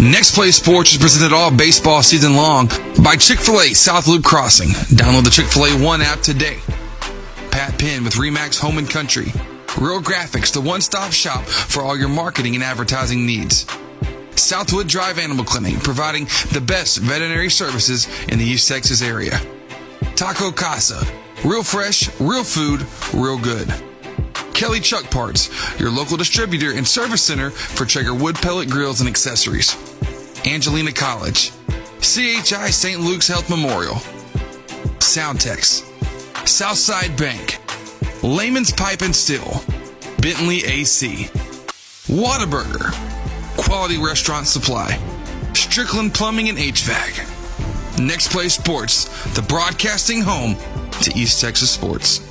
Next Play Sports is presented all baseball season long by Chick fil A South Loop Crossing. Download the Chick fil A One app today. Pat Penn with Remax Home and Country. Real Graphics, the one stop shop for all your marketing and advertising needs. Southwood Drive Animal Clinic, providing the best veterinary services in the East Texas area. Taco Casa, real fresh, real food, real good. Kelly Truck Parts, your local distributor and service center for Traeger wood pellet grills and accessories. Angelina College, CHI St. Luke's Health Memorial, Soundtex, Southside Bank, Layman's Pipe and Steel, Bentley AC, Whataburger, Quality Restaurant Supply, Strickland Plumbing and HVAC. Next Play Sports, the broadcasting home to East Texas sports.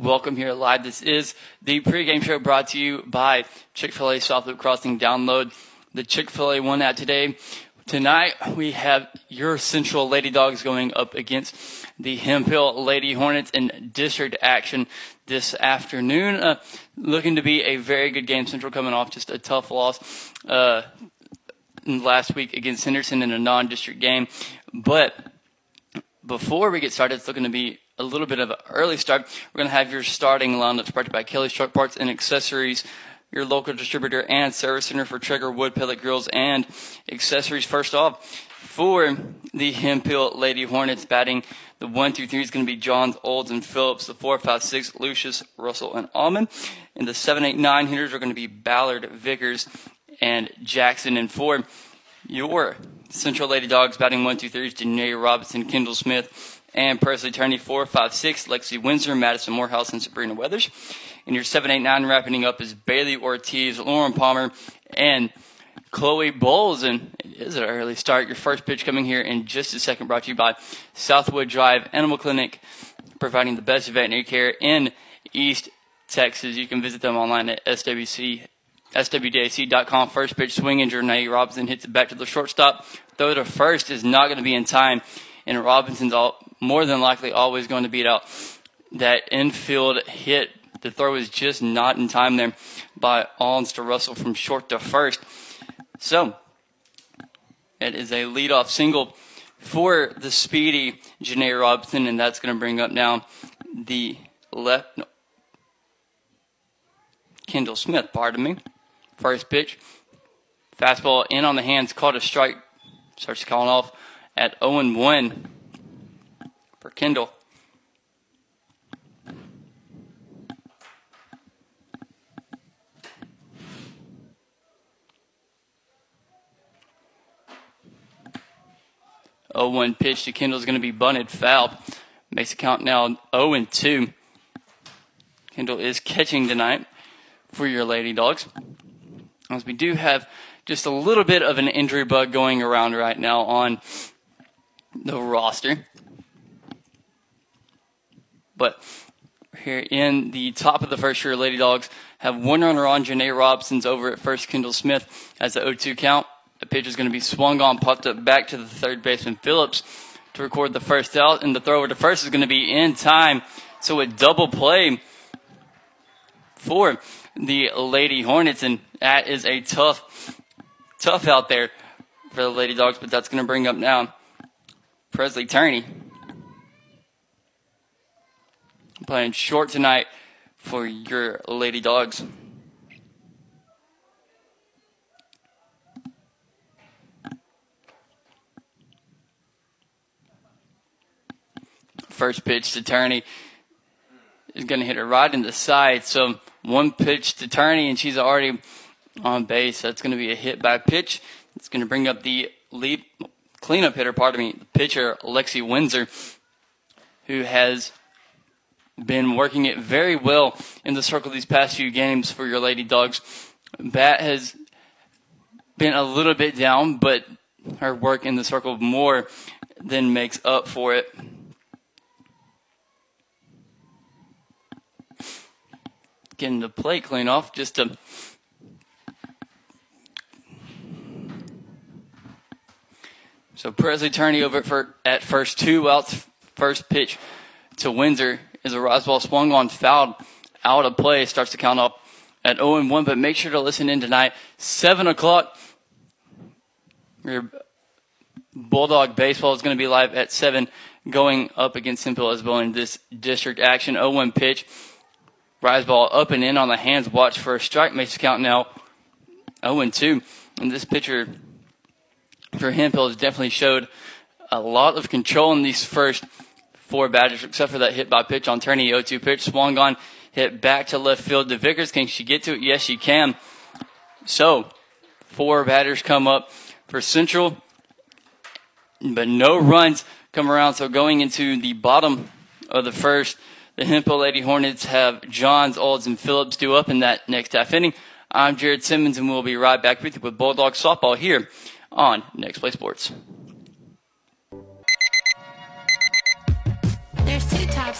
Welcome here live. This is the pregame show brought to you by Chick fil A South Loop Crossing. Download the Chick fil A one app today. Tonight we have your Central Lady Dogs going up against the Hemphill Lady Hornets in district action this afternoon. Uh, looking to be a very good game. Central coming off just a tough loss uh, last week against Henderson in a non-district game. But before we get started, it's looking to be a little bit of an early start. We're going to have your starting lineup brought by Kelly's Truck Parts and Accessories, your local distributor and service center for Traeger wood pellet grills and accessories. First off, for the Hemphill Lady Hornets batting, the one through three is going to be Johns, Olds, and Phillips. The four, five, six, Lucius, Russell, and Almond. And the seven, eight, nine hitters are going to be Ballard, Vickers, and Jackson. And four, your Central Lady Dogs batting one, two, three is Janae Robinson, Kendall Smith, and Presley Turney, 456, Lexi Windsor, Madison Morehouse, and Sabrina Weathers. And your 789 wrapping up is Bailey Ortiz, Lauren Palmer, and Chloe Bowles. And it is an early start. Your first pitch coming here in just a second, brought to you by Southwood Drive Animal Clinic, providing the best veterinary care in East Texas. You can visit them online at SWC. SWDAC.com. First pitch swing injured. Janae Robinson hits it back to the shortstop. Though the first is not going to be in time, and Robinson's all, more than likely always going to beat out that infield hit. The throw was just not in time there by Allens to Russell from short to first. So, it is a leadoff single for the speedy Janae Robinson, and that's going to bring up now the left. No, Kendall Smith, pardon me. First pitch. Fastball in on the hands, caught a strike. Starts calling off at 0 1 for Kendall. Oh one pitch to Kendall is going to be bunted foul. Makes the count now 0 and 2. Kendall is catching tonight for your Lady Dogs. As we do have just a little bit of an injury bug going around right now on the roster. But here in the top of the first year, Lady Dogs have one runner on. Janae Robson's over at first. Kendall Smith has the 0-2 count. The pitch is going to be swung on, popped up back to the third baseman Phillips to record the first out, and the throw to first is going to be in time. So a double play for the Lady Hornets, and that is a tough, tough out there for the Lady Dogs. But that's going to bring up now Presley Turney playing short tonight for your Lady Dogs. First pitch to Turney is going to hit her right in the side. So one pitch to Turney, and she's already on base. That's going to be a hit by pitch. It's going to bring up the lead cleanup hitter, pardon me, the pitcher, Lexi Windsor, who has been working it very well in the circle these past few games for your Lady Dogs. Bat has been a little bit down, but her work in the circle more than makes up for it. Getting the plate clean off just to So Presley Turney over for, at first, two outs, first pitch to Windsor is a rise ball swung on, fouled out of play, starts to count up at 0 1, but make sure to listen in tonight, 7 o'clock. Your Bulldog baseball is going to be live at 7, going up against as well in this district action. 0 1 pitch. Rise ball up and in on the hands. Watch for a strike. Makes count now 0 2. And this pitcher for Hemphill has definitely showed a lot of control in these first four batters, except for that hit by pitch on Turney 0 2 pitch. Swung on, hit back to left field to Vickers. Can she get to it? Yes, she can. So, four batters come up for Central, but no runs come around. So, going into the bottom of the first, the Hemphill Lady Hornets have Johns, Olds, and Phillips due up in that next half inning. I'm Jared Simmons, and we'll be right back with you with Bulldog Softball here on Next Play Sports.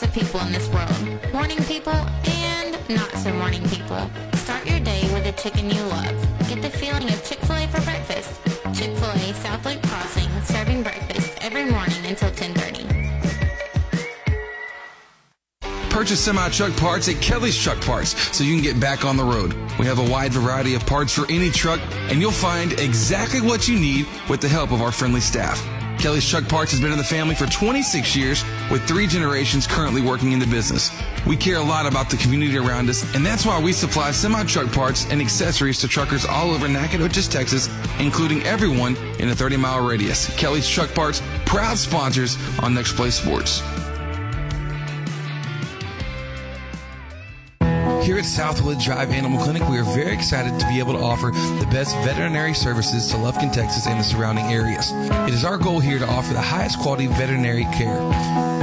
Of people in this world morning people and not so morning people. Start your day with a chicken you love. Get the feeling of Chick fil A for breakfast. Chick fil A South Lake Crossing, serving breakfast every morning until 1030. Purchase semi-truck parts at Kelly's Truck Parts so you can get back on the road. We have a wide variety of parts for any truck and you'll find exactly what you need with the help of our friendly staff. Kelly's Truck Parts has been in the family for 26 years with three generations currently working in the business. We care a lot about the community around us and that's why we supply semi-truck parts and accessories to truckers all over Nacogdoches, Texas, including everyone in a 30 mile radius. Kelly's Truck Parts, proud sponsors on Next Play Sports. Here at Southwood Drive Animal Clinic, we are very excited to be able to offer the best veterinary services to Lufkin, Texas and the surrounding areas. It is our goal here to offer the highest quality veterinary care.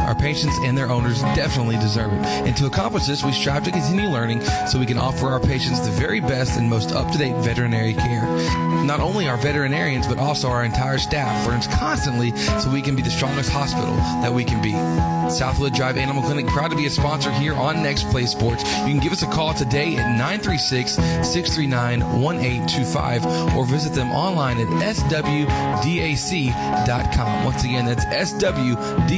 Our patients and their owners definitely deserve it. And to accomplish this, we strive to continue learning so we can offer our patients the very best and most up-to-date veterinary care. Not only our veterinarians, but also our entire staff learns constantly so we can be the strongest hospital that we can be. Southwood Drive Animal Clinic, proud to be a sponsor here on Next Play Sports. You can give us a call today at 936-639-1825 or visit them online at swdac.com. Once again, that's swdac.com.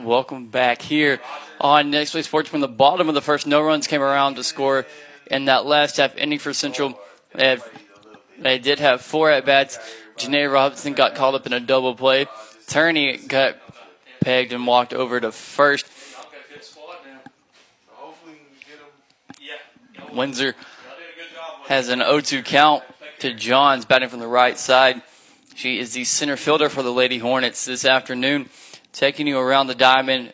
Welcome back here on Next Play Sports. From the bottom of the first, no runs came around to score in that last half inning for Central. They, they did have four at bats. Janae Robinson got called up in a double play. Turney got pegged and walked over to first. Windsor has an 0-2 count to Johns batting from the right side. She is the center fielder for the Lady Hornets this afternoon, taking you around the diamond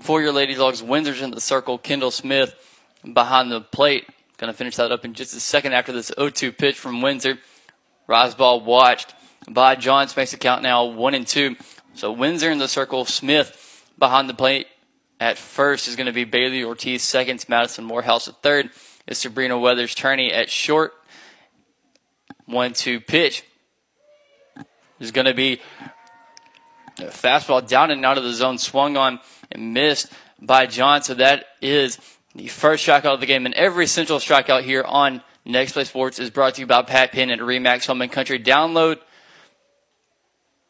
for your Lady Dogs. Windsor's in the circle. Kendall Smith behind the plate. Going to finish that up in just a second after this 0-2 pitch from Windsor. Rise watched by Johns makes the count now one and two. So Windsor in the circle. Smith behind the plate at first is going to be Bailey Ortiz. Seconds Madison Morehouse at third. Is Sabrina Weathers Turney at short. One two pitch is going to be a fastball down and out of the zone, swung on and missed by John. So that is the first strikeout of the game. And every central strikeout here on Next Play Sports is brought to you by Pat Penn at Remax Home and Country. Download.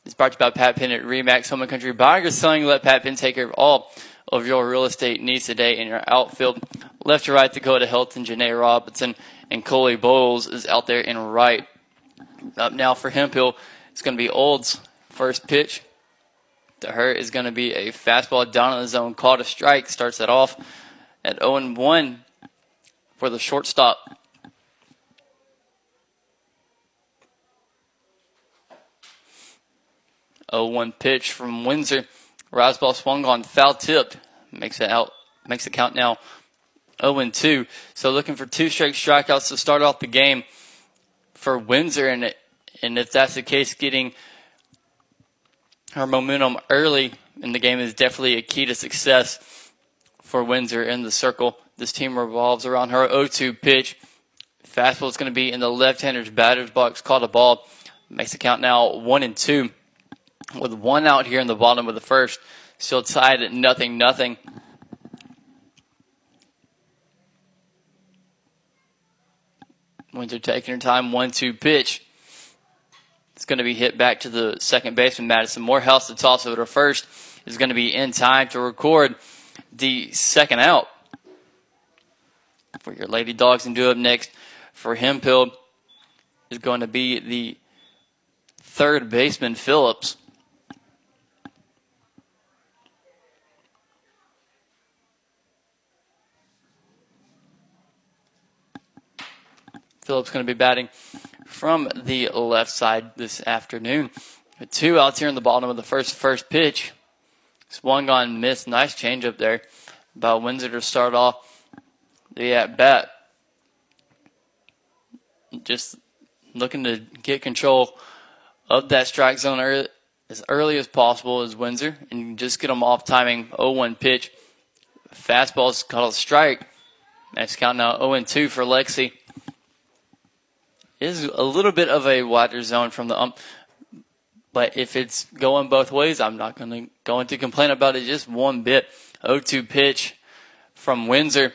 It's brought to you by Pat Penn at Remax Home and Country. Buying or selling, let Pat Penn take care of all of your real estate needs today in your outfield. Left to right, Dakota Hilton, Janae Robinson, and Chloe Bowles is out there in right. Up now for Hemphill, it's going to be Olds. First pitch to her is going to be a fastball down in the zone, called a strike. Starts that off at 0 1 for the shortstop. Oh one pitch from Windsor. Rise ball swung on, foul tipped. Makes it out. Makes it count now. 0 2. So looking for two straight strikeouts to start off the game for Windsor, and it, and if that's the case, getting her momentum early in the game is definitely a key to success for Windsor in the circle. This team revolves around her 0-2 pitch. Fastball is going to be in the left-hander's batter's box. Called a ball. Makes the count now one and two. With one out here in the bottom of the first. Still tied at nothing, nothing. Windsor taking her time. One two pitch. It's going to be hit back to the second baseman, Madison Morehouse. The toss over to first is going to be in time to record the second out for your Lady Dogs. And do up next for Hemphill is going to be the third baseman, Phillips. Phillips going to be batting from the left side this afternoon. Two outs here in the bottom of the first first pitch. Swung on, missed. Nice changeup there by Windsor to start off the at bat. Just looking to get control of that strike zone early, as early as possible as Windsor and just get them off timing 0-1 pitch. Fastball's called a strike. Next count now 0-2 for Lexi is a little bit of a wider zone from the ump. But if it's going both ways, I'm not going to complain about it just one bit. 0-2 pitch from Windsor.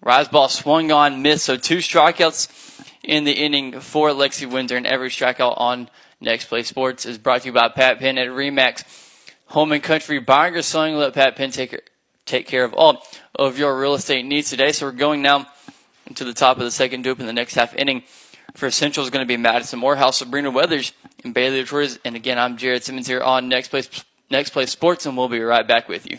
Rise ball swung on, missed. So two strikeouts in the inning for Lexi Windsor, and every strikeout on Next Play Sports is brought to you by Pat Penn at Remax Home and Country Buying or Selling. Let Pat Penn take take care of all of your real estate needs today. So we're going now into the top of the second dip in the next half inning. For Central is going to be Madison Morehouse, Sabrina Weathers, and Bailey Torres. And again, I'm Jared Simmons here on Next Place Next Place Sports, and we'll be right back with you.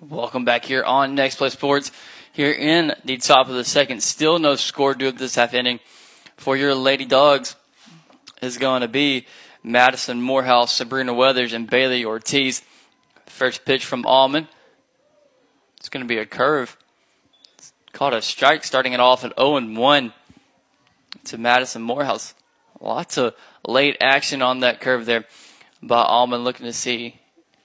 Welcome back here on Next Play Sports. Here in the top of the second, still no score due to this half inning for your Lady Dogs is going to be Madison Morehouse, Sabrina Weathers, and Bailey Ortiz. First pitch from Allman. It's going to be a curve. It's caught a strike, starting it off at 0 and 1 to Madison Morehouse. Lots of late action on that curve there by Allman, looking to see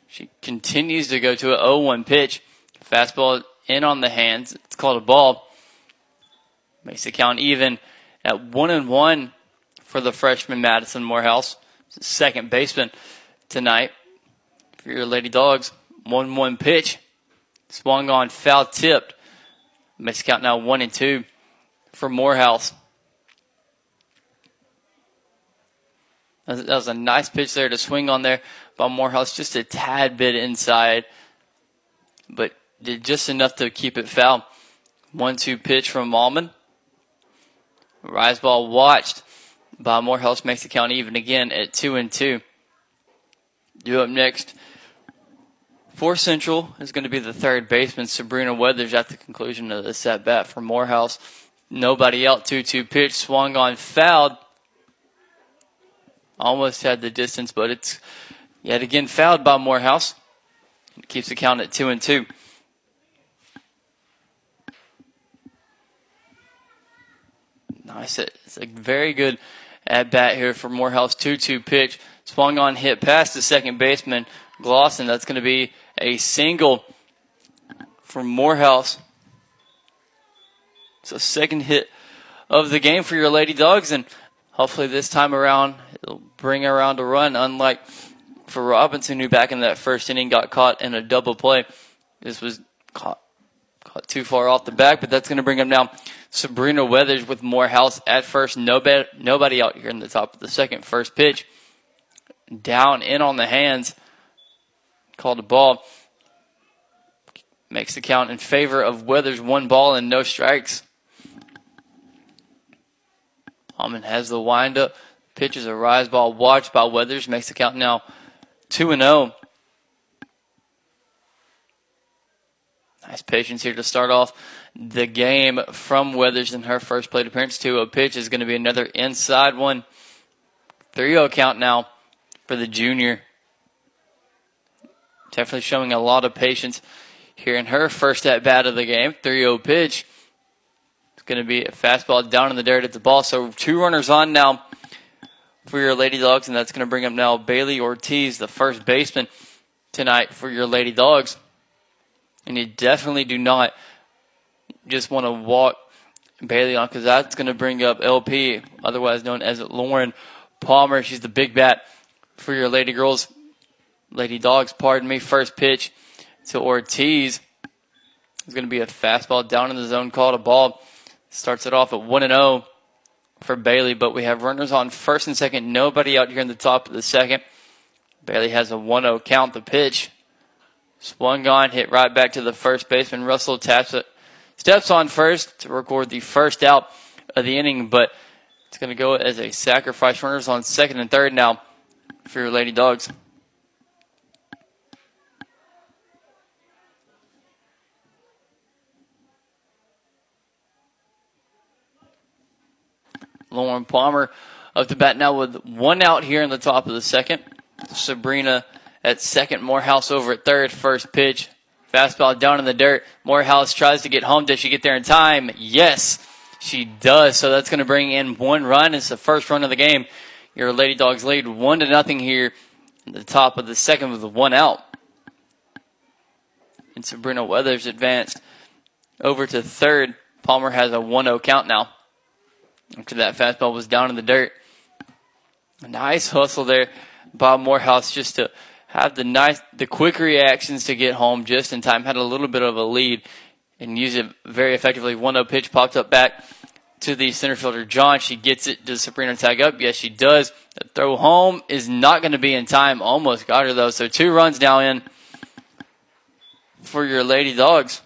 she continues to go to an 0-1 pitch. Fastball in on the hands. It's called a ball. Makes the count even at one and one for the freshman Madison Morehouse, second baseman tonight for your Lady Dogs. One one pitch, swung on, foul tipped. Makes the count now one and two for Morehouse. That was a nice pitch there to swing on there by Morehouse, just a tad bit inside, but did just enough to keep it foul. One two pitch from Allman. Rise ball watched by Morehouse makes the count even again at two and two. Do up next. For Central is going to be the third baseman, Sabrina Weathers, at the conclusion of the set bat for Morehouse. Nobody out, 2 2 pitch, swung on, fouled. Almost had the distance, but it's yet again fouled by Morehouse. It keeps the count at 2 and 2. Nice. It's a very good at bat here for Morehouse. 2 2 pitch. Swung on, hit past the second baseman, Glosson. That's going to be a single for Morehouse. So, second hit of the game for your Lady Dogs. And Hopefully this time around it'll bring around a run, unlike for Robinson, who back in that first inning got caught in a double play. This was caught caught too far off the back, but that's going to bring him down. Sabrina Weathers with Morehouse at first. Nobody, nobody out here in the top of the second. First pitch down in on the hands. Called a ball. Makes the count in favor of Weathers. One ball and no strikes. Almond has the windup. Pitches a rise ball watched by Weathers. Makes the count now 2 and 0. Nice patience here to start off the game from Weathers in her first plate appearance. To a oh pitch is going to be another inside one. 3 0 count now for the junior. Definitely showing a lot of patience here in her first at bat of the game. 3 0 pitch. It's going to be a fastball down in the dirt at the ball. So two runners on now for your Lady Dogs, and that's going to bring up now Bailey Ortiz, the first baseman tonight for your Lady Dogs. And you definitely do not just want to walk Bailey on because that's going to bring up LP, otherwise known as Lauren Palmer. She's the big bat for your Lady Girls, Lady Dogs, pardon me. First pitch to Ortiz is going to be a fastball down in the zone, called a ball. Starts it off at 1 and 0 for Bailey, but we have runners on first and second. Nobody out here in the top of the second. Bailey has a 1 0 count. The pitch swung on, hit right back to the first baseman. Russell taps it, steps on first to record the first out of the inning, but it's going to go as a sacrifice. Runners on second and third now for your Lady Dogs. Lauren Palmer up to bat now with one out here in the top of the second. Sabrina at second. Morehouse over at third. First pitch. Fastball down in the dirt. Morehouse tries to get home. Does she get there in time? Yes, she does. So that's going to bring in one run. It's the first run of the game. Your Lady Dogs lead one to nothing here at the top of the second with one out. And Sabrina Weathers advanced over to third. Palmer has a 1 0 count now. After that fastball was down in the dirt. Nice hustle there. Bob Morehouse just to have the nice, the quick reactions to get home just in time. Had a little bit of a lead and used it very effectively. 1 0 pitch popped up back to the center fielder, John. She gets it. Does Sabrina tag up? Yes, she does. The throw home is not going to be in time. Almost got her, though. So two runs now in for your Lady Dogs.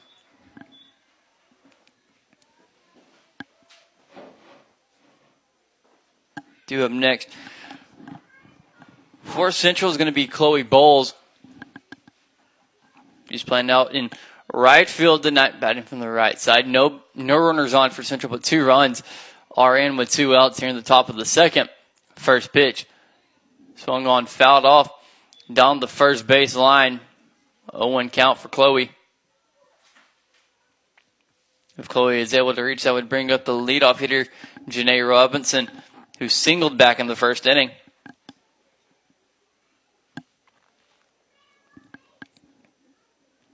Do up next. For Central is going to be Chloe Bowles. She's playing out in right field tonight, batting from the right side. No, no runners on for Central, but two runs are in with two outs here in the top of the second. First pitch swung on, fouled off down the first base line. 0-1 count for Chloe. If Chloe is able to reach, that would bring up the leadoff hitter, Janae Robinson, who singled back in the first inning.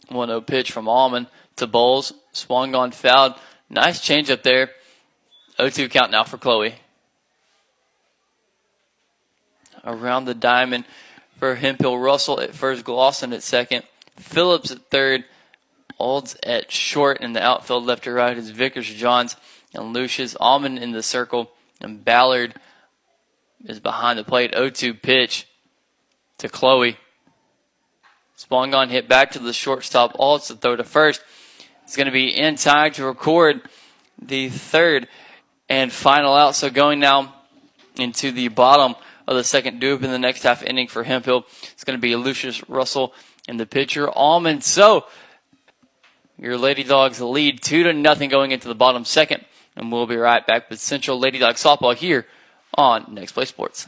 One 0 pitch from Almond to Bowles. Swung on fouled. Nice change up there. 0-2 count now for Chloe. Around the diamond for Hemphill Russell at first, Glosson at second, Phillips at third, Olds at short, and the outfield left to right is Vickers Johns and Lucius Almond in the circle, and Ballard is behind the plate. 0-2 pitch to Chloe. Spongon hit back to the shortstop. Olds to throw to first. It's going to be in time to record the third and final out. So going now into the bottom of the second dube in the next half inning for Hemphill. It's going to be Lucius Russell and the pitcher Almond. So your Lady Dogs lead two to nothing going into the bottom second. And we'll be right back with Central Lady Dogs softball here on Next Play Sports.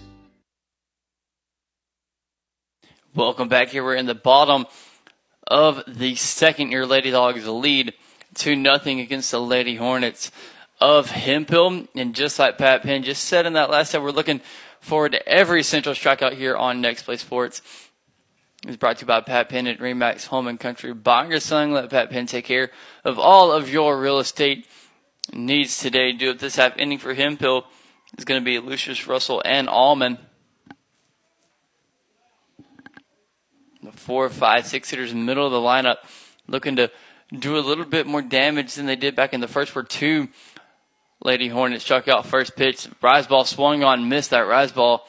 Welcome back here. We're in the bottom of the second year Lady Dogs lead 2 nothing against the Lady Hornets of Hemphill. And just like Pat Penn just said in that last set, we're looking forward to every central strikeout here on Next Play Sports. It's brought to you by Pat Penn at Remax Home and Country. Buying or selling, let Pat Penn take care of all of your real estate needs today. Do it this half inning for Hemphill is going to be Lucius Russell and Allman. The four, five, six hitters in the middle of the lineup looking to do a little bit more damage than they did back in the first were two Lady Hornets struck out first pitch. Rise ball swung on, missed that rise ball.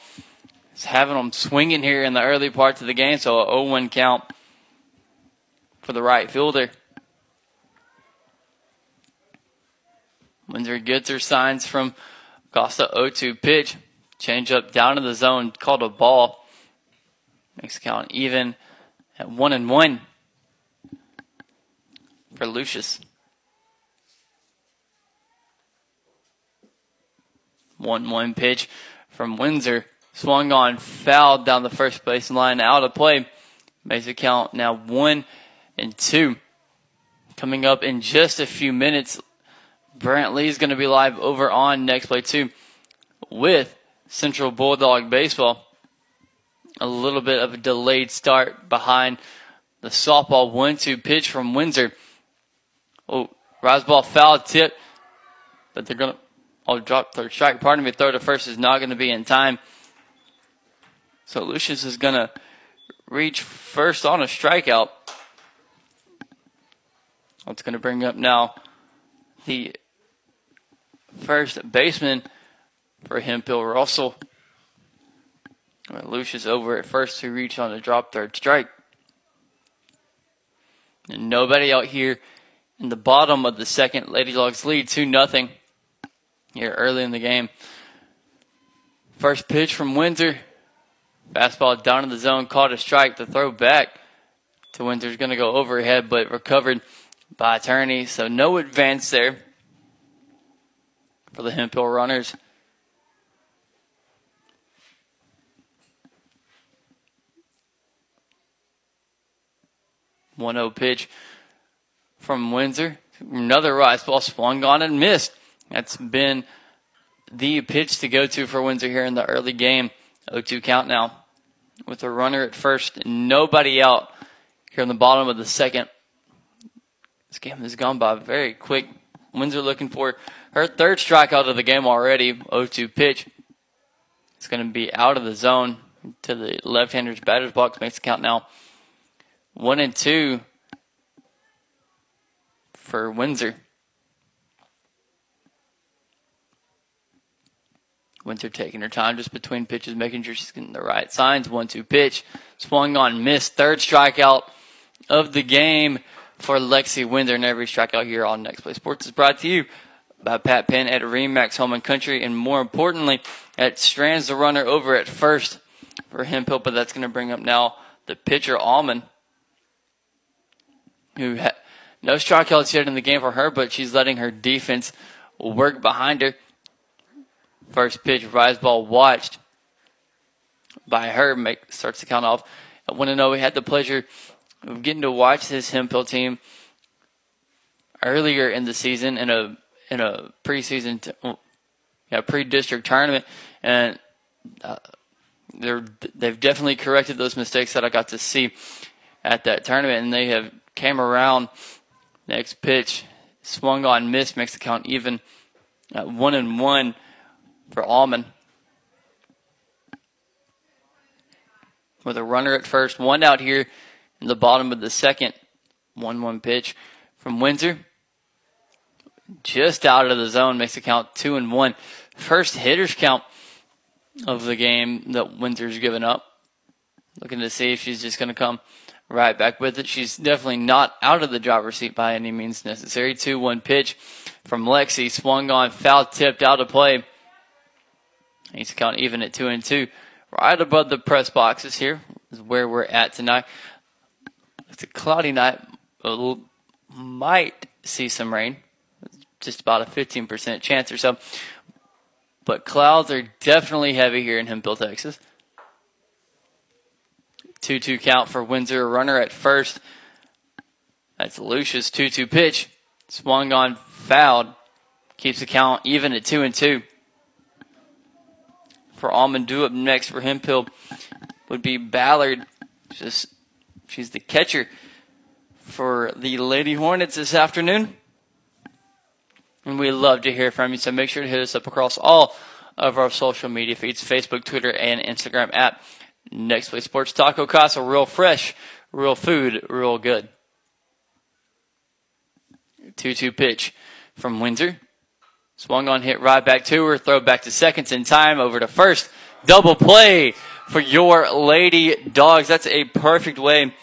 It's having them swinging here in the early parts of the game, so a 0-1 count for the right fielder. Windsor gets her signs from Costa 0-2 pitch. Change up down to the zone, called a ball. Makes count even at one and one for Lucius. One one pitch from Windsor. Swung on, fouled down the first base line, out of play. Makes count now one and two. Coming up in just a few minutes, Brant Lee is going to be live over on Next Play 2 with Central Bulldog Baseball a little bit of a delayed start behind the softball one two pitch from Windsor. Oh, rise ball foul tip, but they're gonna oh drop third strike. Pardon me, throw to first is not gonna be in time. So Lucius is gonna reach first on a strikeout. That's gonna bring up now the first baseman for Hemphill Russell. Lucius over at first to reach on the drop third strike. And nobody out here in the bottom of the second. Lady Dogs lead 2 nothing here early in the game. First pitch from Windsor. Fastball down in the zone, caught a strike. The throw back to Windsor's going to go overhead, but recovered by Attorney. So no advance there for the Hemphill runners. 1 0 pitch from Windsor. Another rise ball swung on and missed. That's been the pitch to go to for Windsor here in the early game. 0 2 count now. With a runner at first, nobody out here in the bottom of the second. This game has gone by very quick. Windsor looking for her third strikeout of the game already. 0 2 pitch. It's going to be out of the zone to the left hander's batter's box. Makes the count now one and two for Windsor. Windsor taking her time just between pitches, making sure she's getting the right signs. One two pitch. Swung on, missed. Third strikeout of the game for Lexi Windsor. And every strikeout here on Next Play Sports is brought to you by Pat Penn at Remax Home and Country. And more importantly, at Strands the runner over at first for Hemphill. But that's going to bring up now the pitcher, Allman who had no strikeouts yet in the game for her, but she's letting her defense work behind her. First pitch, rise ball watched by her make starts to count off. I want to know we had the pleasure of getting to watch this Hemphill team earlier in the season in a in a preseason, t- yeah, pre-district tournament, and uh, they're they've definitely corrected those mistakes that I got to see at that tournament, and they have came around. Next pitch, swung on, missed, makes the count even one and one for Allman. With a runner at first, one out here in the bottom of the second. 1 1 pitch from Windsor. Just out of the zone, makes the count 2 and 1. First hitters count of the game that Windsor's given up. Looking to see if she's just going to come right back with it. She's definitely not out of the driver's seat by any means necessary. 2 1 pitch from Lexi. Swung on, foul tipped out of play. Needs to count even at 2 and 2. Right above the press boxes here is where we're at tonight. It's a cloudy night. Might see some rain. Just about a 15% chance or so. But clouds are definitely heavy here in Hemphill, Texas. 2 2 count for Windsor. Runner at first. That's Lucius 2 2 pitch. Swung on, fouled. Keeps the count even at 2 and 2. For Almond, do up next for Hemphill would be Ballard. Just she's the catcher for the Lady Hornets this afternoon. And we love to hear from you, so make sure to hit us up across all of our social media feeds Facebook, Twitter, and Instagram at Next Play Sports Taco Casa. Real fresh, real food, real good. 2 2 pitch from Windsor. Swung on, hit right back to her, throw back to seconds in time, over to first. Double play for your Lady Dogs. That's a perfect way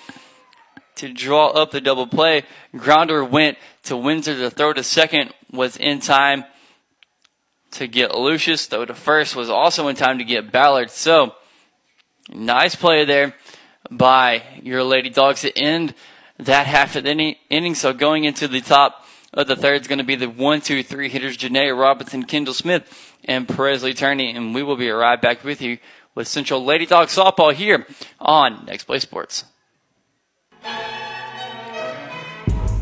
to draw up the double play. Grounder went to Windsor. The throw to second was in time to get Lucius. Throw to first was also in time to get Ballard. So, nice play there by your Lady Dogs to end that half of the inning. So, going into the top of the third is going to be the one, two, three hitters Janae Robinson, Kendall Smith, and Presley Turney. And we will be right back with you with Central Lady Dog Softball here on Next Play Sports.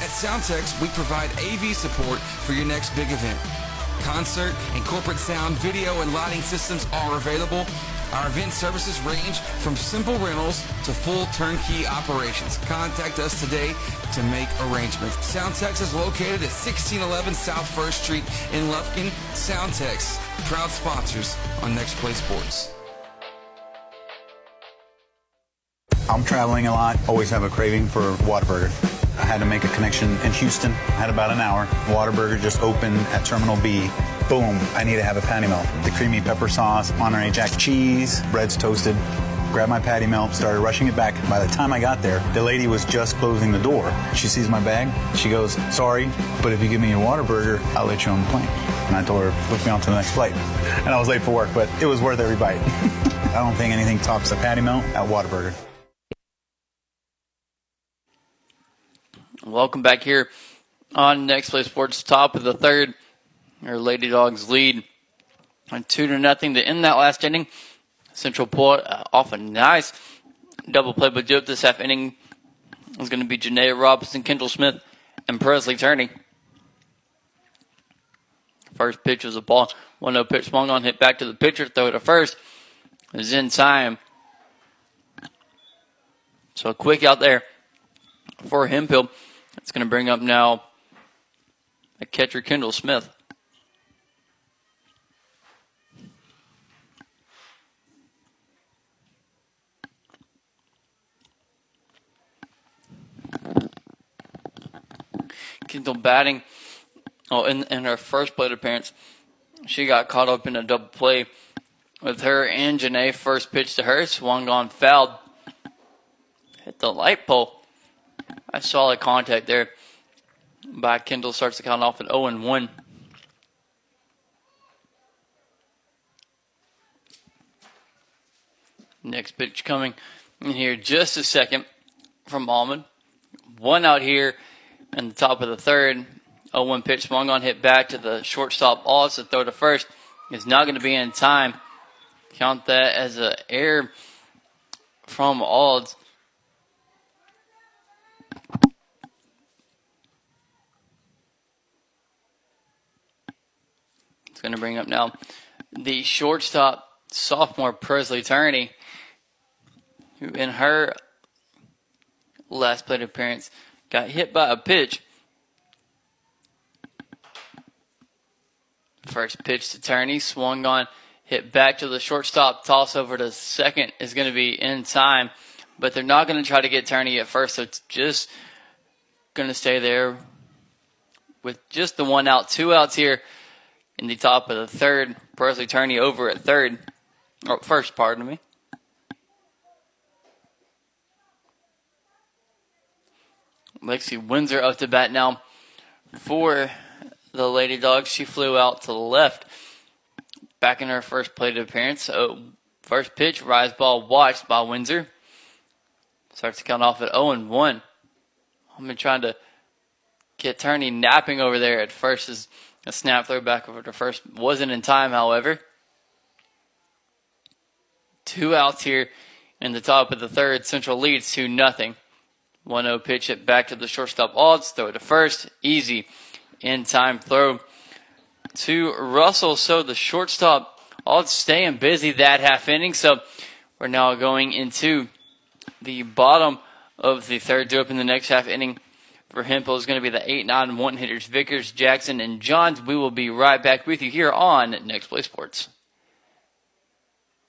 At Soundtex, we provide AV support for your next big event. Concert and corporate sound, video, and lighting systems are available. Our event services range from simple rentals to full turnkey operations. Contact us today to make arrangements. Soundtex is located at 1611 South First Street in Lufkin. Soundtex, proud sponsors on Next Play Sports. I'm traveling a lot, always have a craving for Whataburger. I had to make a connection in Houston. I had about an hour. Whataburger just opened at Terminal B. Boom, I need to have a patty melt. The creamy pepper sauce, Monterey Jack cheese, bread's toasted. Grabbed my patty melt, started rushing it back. By the time I got there, the lady was just closing the door. She sees my bag. She goes, Sorry, but if you give me your Whataburger, I'll let you on the plane. And I told her, Book me on to the next flight. And I was late for work, but it was worth every bite. I don't think anything tops a patty melt at Whataburger. Welcome back here on Next Play Sports, top of the third. Our Lady Dogs lead on two to nothing to end that last inning. Central Port uh, off a nice double play, but do up this half inning is going to be Janae Robinson, Kendall Smith, and Presley Turney. First pitch was a ball. 1 0 pitch swung on, hit back to the pitcher, throw it to first. Is in time. So a quick out there for Hemphill. It's going to bring up now a catcher, Kendall Smith. Kendall batting. Oh, in, in her first plate appearance, she got caught up in a double play with her and Janae. First pitch to her, swung on, fouled, hit the light pole. A solid contact there by Kendall starts the count off at 0 and 1. Next pitch coming in here just a second from Almond. One out here in the top of the third. 0-1 pitch swung on, hit back to the shortstop. Also throw to first is not going to be in time. Count that as an error from Olds. It's going to bring up now. The shortstop sophomore Presley Turney, who in her last plate appearance got hit by a pitch. First pitch to Turney, swung on, hit back to the shortstop, toss over to second is going to be in time, but they're not going to try to get Turney at first, so it's just going to stay there with just the one out, two outs here in the top of the third. Presley Turney over at third, or first, pardon me. Lexi Windsor up to bat now for the Lady Dogs. She flew out to the left back in her first plate appearance. So first pitch, rise ball watched by Windsor. Starts to count off at 0 and 1. I've been trying to get Turney napping over there at first as a snap throw back over to first. Wasn't in time, however. Two outs here in the top of the third. Central leads 2 nothing. 1 0 pitch it back to the shortstop Olds. Throw to first. Easy. In time throw to Russell. So the shortstop Olds staying busy that half inning. So we're now going into the bottom of the third to open the next half inning. For Hemphill is going to be the 8 9 1 hitters Vickers, Jackson, and Johns. We will be right back with you here on Next Play Sports.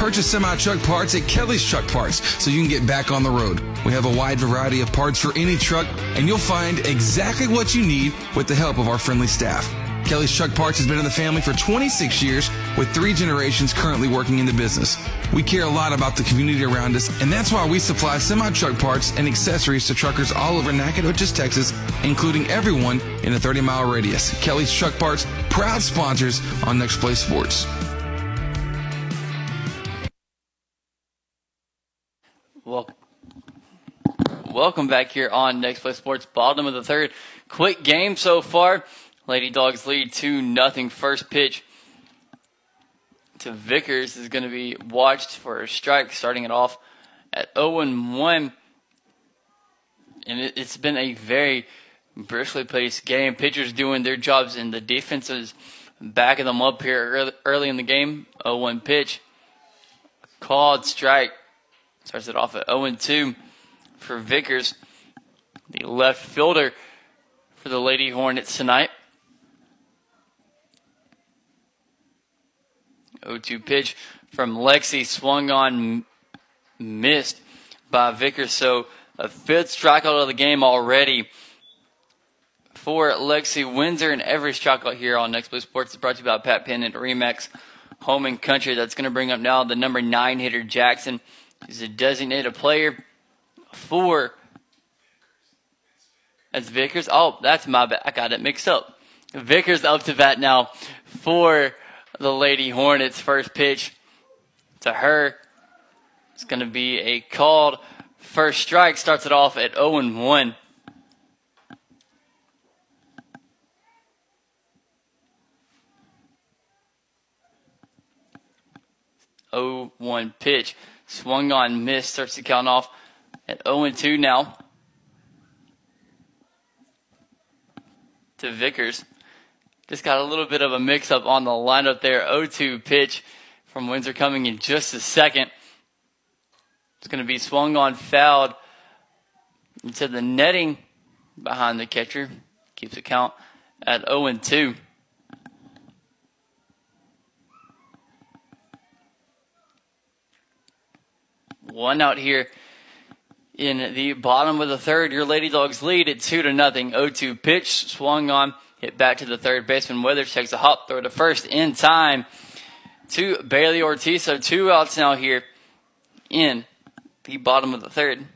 Purchase semi truck parts at Kelly's Truck Parts so you can get back on the road. We have a wide variety of parts for any truck, and you'll find exactly what you need with the help of our friendly staff. Kelly's Truck Parts has been in the family for 26 years with three generations currently working in the business. We care a lot about the community around us, and that's why we supply semi truck parts and accessories to truckers all over Nacogdoches, Texas, including everyone in a 30 mile radius. Kelly's Truck Parts, proud sponsors on Next Play Sports. Well, welcome back here on Next Play Sports, bottom of the third. Quick game so far. Lady Dogs lead 2 nothing. First pitch to Vickers is going to be watched for a strike, starting it off at 0 and 1. And it, has been a very briskly paced game. Pitchers doing their jobs, and the defense is backing them up here early, early in the game. 0 1 pitch. Called strike. Starts it off at 0 and 2 for Vickers, the left fielder for the Lady Hornets tonight. 0-2 pitch from Lexi swung on, missed by Vickers. So a fifth strikeout of the game already for Lexi Windsor. And every strikeout here on Next Play Sports is brought to you by Pat Penn and Remax Home and Country. That's going to bring up now the number nine hitter Jackson. He's a designated player for as Vickers. Oh, that's my bad. I got it mixed up. Vickers up to bat now for the Lady Hornets. First pitch to her. It's going to be a called first strike. Starts it off at 0 and 1. 0-1 pitch. Swung on, missed, starts to count off at 0-2 now. To Vickers. Just got a little bit of a mix up on the lineup there. 0-2 pitch from Windsor coming in just a second. It's going to be swung on, fouled into the netting behind the catcher. Keeps the count at 0 and 2. One out here in the bottom of the third. Your Lady Dogs lead at 2 to nothing. 0 2 pitch swung on, hit back to the third baseman. Weathers takes a hop, throw to first in time to Bailey Ortiz. So two outs now here in the bottom of the third.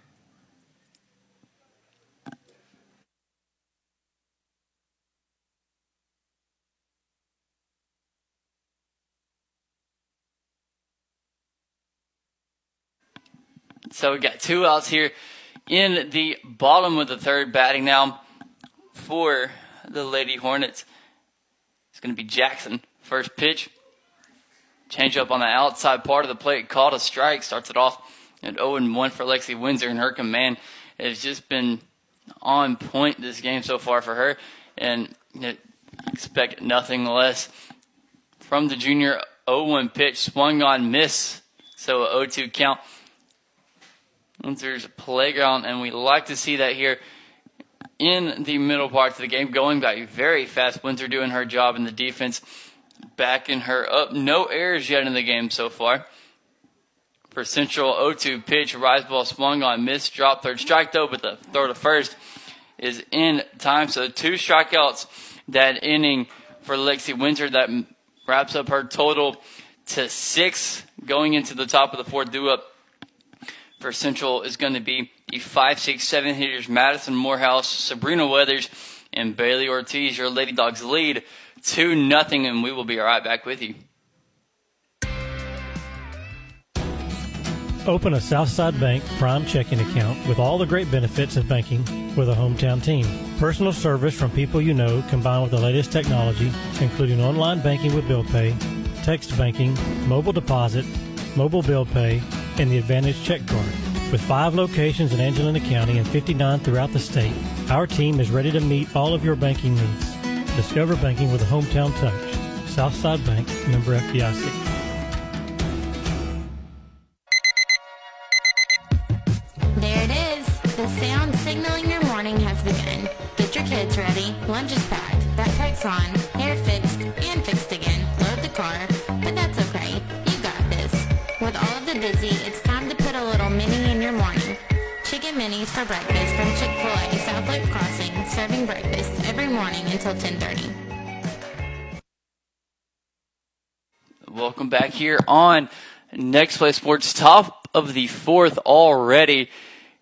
So we got two outs here in the bottom of the third, batting now for the Lady Hornets. It's going to be Jackson. First pitch. Change up on the outside part of the plate. Called a strike. Starts it off at 0 1 for Lexi Windsor. And her command has just been on point this game so far for her. And expect nothing less from the junior 0 1 pitch. Swung on miss. So a 0 2 count. Windsor's playground. And we like to see that here in the middle parts of the game. Going back very fast. Windsor doing her job in the defense backing her up. No errors yet in the game so far. For Central 0-2 pitch, rise ball swung on, miss, drop third strike though, but the throw to first is in time. So two strikeouts that inning for Lexi Windsor. That wraps up her total to six going into the top of the fourth. Do up for Central is going to be the five, six, seven hitters Madison Morehouse, Sabrina Weathers, and Bailey Ortiz. Your Lady Dogs lead 2 nothing, and we will be right back with you. Open a Southside Bank Prime checking account with all the great benefits of banking with a hometown team. Personal service from people you know combined with the latest technology, including online banking with bill pay, text banking, mobile deposit, mobile bill pay, and the Advantage check card. With five locations in Angelina County and 59 throughout the state, our team is ready to meet all of your banking needs. Discover banking with a hometown touch. Southside Bank, member FDIC. There it is. The sound signaling your morning has begun. Get your kids ready. Lunch is packed. Backpack's on. Breakfast from Chick-fil-A South Lake Crossing, serving breakfast every morning until 10:30. Welcome back here on Next Play Sports, top of the fourth already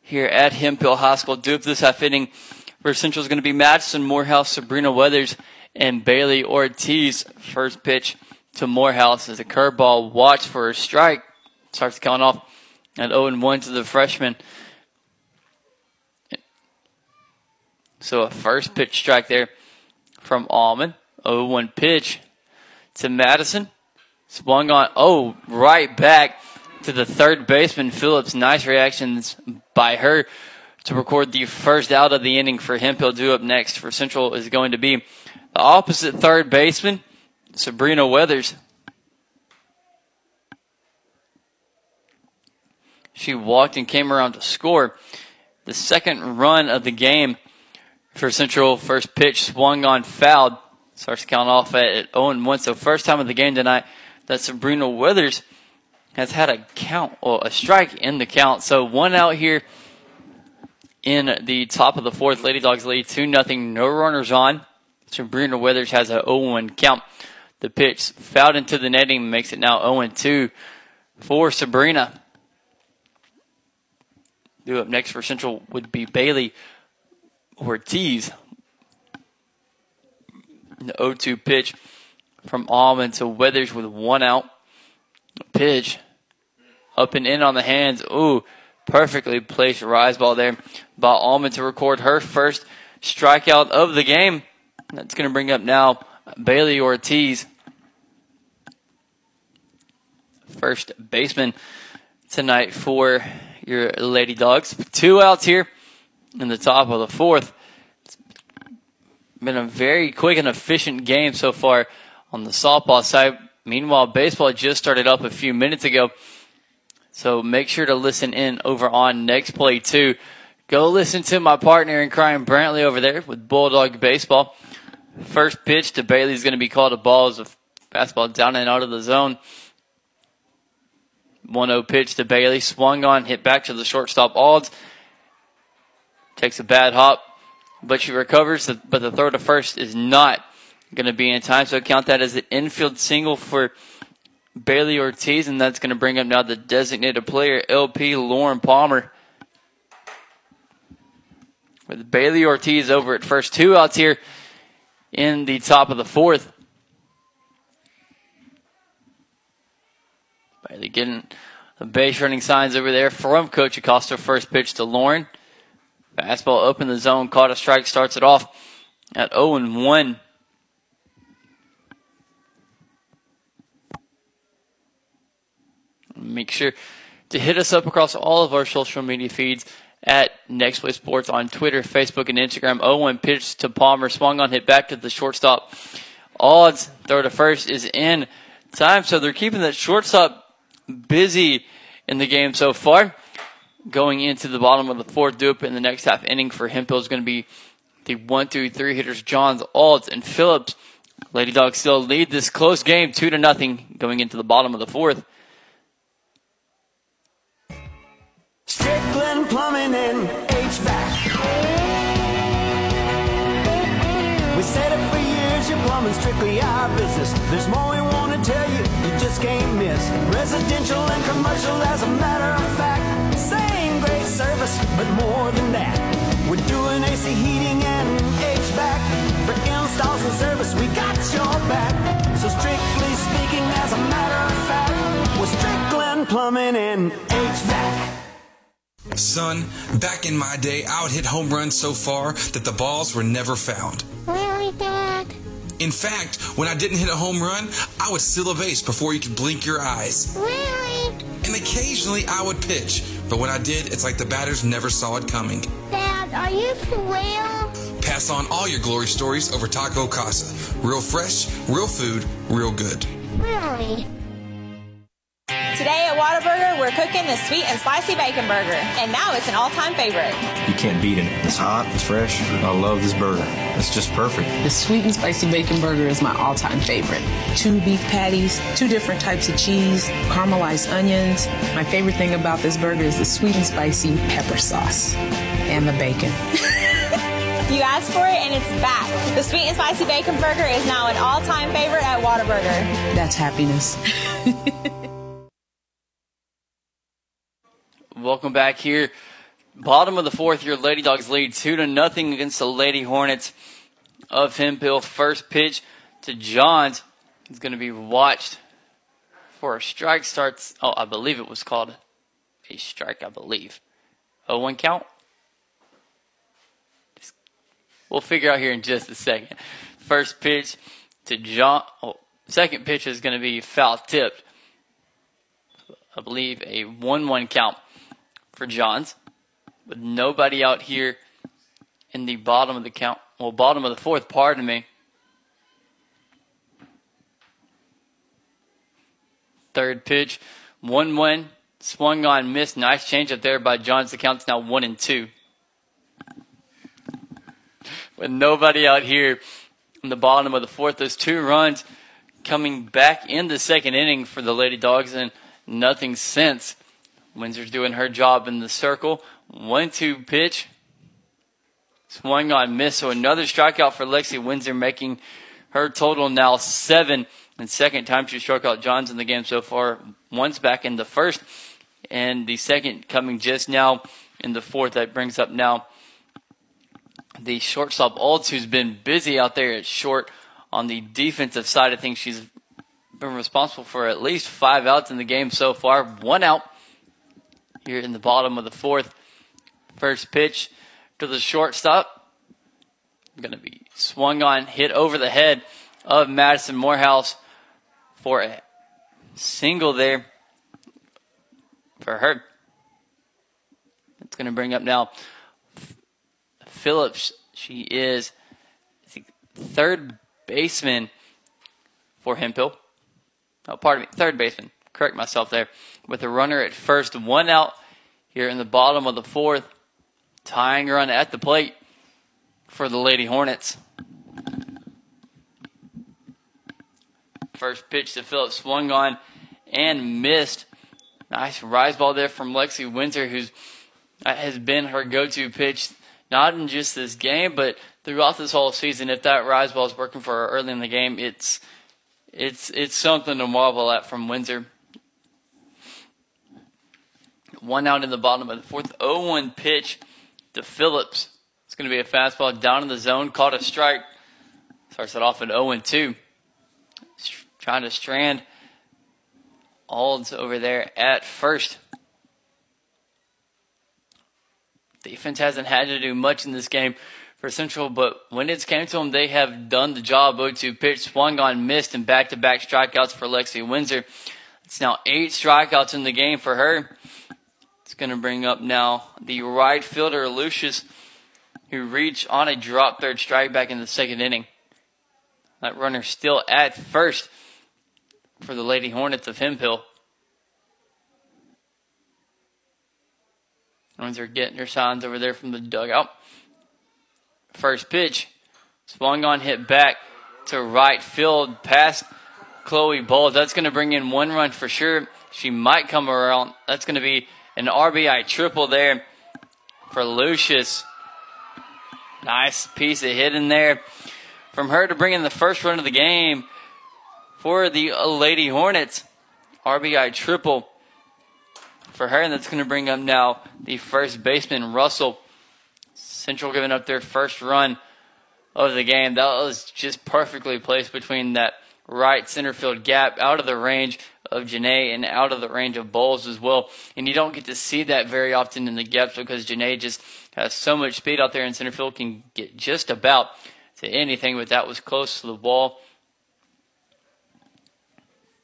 here at Hemphill High School. Due up this half inning, where Central is going to be Madison Morehouse, Sabrina Weathers, and Bailey Ortiz. First pitch to Morehouse is a curveball. Watch for a strike. Starts counting off at 0 1 to the freshman. So a first pitch strike there from Almond. 0 1 pitch to Madison. Swung on, oh, right back to the third baseman, Phillips. Nice reactions by her to record the first out of the inning for him. He'll do up next for Central is going to be the opposite third baseman, Sabrina Weathers. She walked and came around to score. The second run of the game for Central. First pitch swung on fouled. Starts count off at 0 1. So, first time of the game tonight that Sabrina Weathers has had a count or a strike in the count. So, one out here in the top of the fourth. Lady Dogs lead 2 nothing. No runners on. Sabrina Weathers has a 0 1 count. The pitch fouled into the netting makes it now 0 2 for Sabrina. Due up next for Central would be Bailey Ortiz. The 0 2 pitch from Almond to Weathers with one out. Pitch up and in on the hands. Ooh, perfectly placed rise ball there by Almond to record her first strikeout of the game. That's going to bring up now Bailey Ortiz. first baseman tonight for your Lady Dogs. Two outs here in the top of the fourth. It's been a very quick and efficient game so far on the softball side. Meanwhile, baseball just started up a few minutes ago. So make sure to listen in over on Next Play 2. Go listen to my partner in crime, Brantley, over there with Bulldog Baseball. First pitch to Bailey is going to be called a ball as a fastball down and out of the zone. 1 0 pitch to Bailey. Swung on, hit back to the shortstop Olds. Takes a bad hop, but she recovers. But the throw to first is not going to be in time. So count that as an infield single for Bailey Ortiz. And that's going to bring up now the designated player, LP Lauren Palmer. With Bailey Ortiz over at first. Two outs here in the top of the fourth. Bailey getting the base running signs over there from Coach Acosta. First pitch to Lauren. Fastball in the zone, caught a strike, starts it off at 0 and 1. Make sure to hit us up across all of our social media feeds at Next Play Sports on Twitter, Facebook, and Instagram. 0-1 pitch to Palmer, swung on, hit back to the shortstop. Olds throw to first is in time, so they're keeping that shortstop busy in the game so far. Going into the bottom of the fourth, dupe in the next half inning for Hemphill is going to be the one, two, three hitters: Johns, Olds, and Phillips. Lady Dogs still lead this close game, two to nothing, going into the bottom of the fourth. Strickland Plumbing HVAC. We said it for years, your plumbing's strictly our business. There's more we want to tell you, you just can't miss. Residential and commercial, as a matter of fact. Same great service, but more than that. We're doing AC heating and HVAC. For installs and service, we got your back. So strictly speaking, as a matter of fact, we're Strickland Plumbing and HVAC. Son, back in my day, I would hit home runs so far that the balls were never found. Really, Dad? In fact, when I didn't hit a home run, I would steal a base before you could blink your eyes. Really? And occasionally I would pitch, but when I did, it's like the batters never saw it coming. Dad, are you for real? Pass on all your glory stories over Taco Casa. Real fresh, real food, real good. Really? Today at Whataburger, we're cooking the sweet and spicy bacon burger, and now it's an all-time favorite. You can't beat it. It's hot, it's fresh. I love this burger. It's just perfect. The sweet and spicy bacon burger is my all-time favorite. Two beef patties, two different types of cheese, caramelized onions. My favorite thing about this burger is the sweet and spicy pepper sauce and the bacon. You asked for it, and it's back. The sweet and spicy bacon burger is now an all-time favorite at Whataburger. That's happiness. Welcome back here. Bottom of the fourth, your Lady Dogs lead two to nothing against the Lady Hornets of Hemphill. First pitch to Johns is going to be watched for a strike. Starts. Oh, I believe it was called a strike. I believe. Oh, one count. We'll figure out here in just a second. First pitch to John. Oh, second pitch is going to be foul tipped. I believe a one-one count for Johns, with nobody out here in the bottom of the count. Well, bottom of the fourth. Pardon me. Third pitch, one-one, swung on, missed. Nice change up there by Johns. The count's now one and two. With nobody out here in the bottom of the fourth, those two runs coming back in the second inning for the Lady Dogs, and nothing since. Windsor's doing her job in the circle. One two pitch. Swung on miss. So another strikeout for Lexi Windsor, making her total now seven. And second time she struck out Johns in the game so far. Once back in the first, and the second coming just now in the fourth. That brings up now the shortstop Olds, who's been busy out there at short on the defensive side. I think she's been responsible for at least five outs in the game so far. One out here in the bottom of the fourth. First pitch to the shortstop. Going to be swung on, hit over the head of Madison Morehouse for a single there for her. It's going to bring up now Phillips. She is third baseman for Hemphill. Oh, pardon me, third baseman. Correct myself there. With a runner at first, one out here in the bottom of the fourth. Tying run at the plate for the Lady Hornets. First pitch to Phillips swung on and missed. Nice rise ball there from Lexi Windsor, who's has been her go-to pitch, not in just this game, but throughout this whole season. If that rise ball is working for her early in the game, it's it's it's something to marvel at from Windsor. One out in the bottom of the fourth. 0-1 pitch to Phillips. It's going to be a fastball down in the zone, caught a strike. Starts it off at 0-2 trying to strand Olds over there at first. Defense hasn't had to do much in this game for Central, but when it's came to them, they have done the job. 0-2 pitch, swung on, missed, and back-to-back strikeouts for Lexi Windsor. It's now eight strikeouts in the game for her. Going to bring up now the right fielder, Lucius, who reached on a drop third strike back in the second inning. That runner still at first for the Lady Hornets of Hemphill. Ones are getting their signs over there from the dugout. First pitch, swung on, hit back to right field past Chloe Bowles. That's going to bring in one run for sure. She might come around. That's going to be an RBI triple there for Lucius. Nice piece of hit in there from her to bring in the first run of the game for the Lady Hornets. RBI triple for her, and that's going to bring up now the first baseman, Russell. Central giving up their first run of the game. That was just perfectly placed between that right center field gap, out of the range of Janae and out of the range of Bowles as well. And you don't get to see that very often in the gaps because Janae just has so much speed out there in center field, can get just about to anything, but that was close to the wall.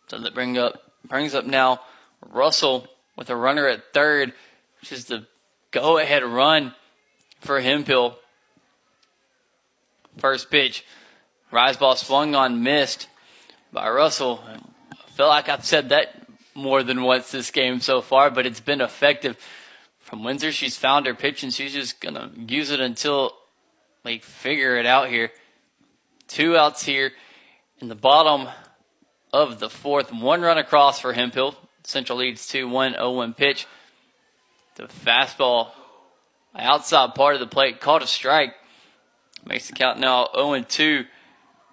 So that bring up brings up now Russell with a runner at third, which is the go ahead run for Hemphill. First pitch. Rise ball swung on, missed by Russell. I feel like I've said that more than once this game so far, but it's been effective. From Windsor, she's found her pitch and she's just to use it until they figure it out here. Two outs here in the bottom of the fourth. One run across for Hemphill. Central leads 2 1 0 1 pitch. The fastball outside part of the plate caught a strike. Makes the count now 0 2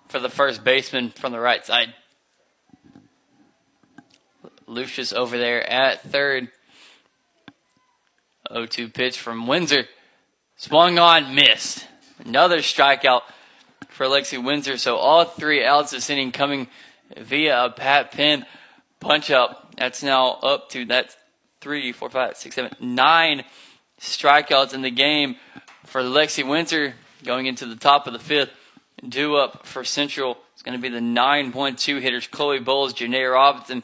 for the first baseman from the right side. Lucius over there at third. 0 2 pitch from Windsor. Swung on, missed. Another strikeout for Lexi Windsor. So all three outs this inning coming via a Pat Penn punch up. That's now up to that's three, four, five, six, seven, nine strikeouts in the game for Lexi Windsor going into the top of the fifth. Due up for Central is going to be the 9.2 hitters Chloe Bowles, Janae Robinson,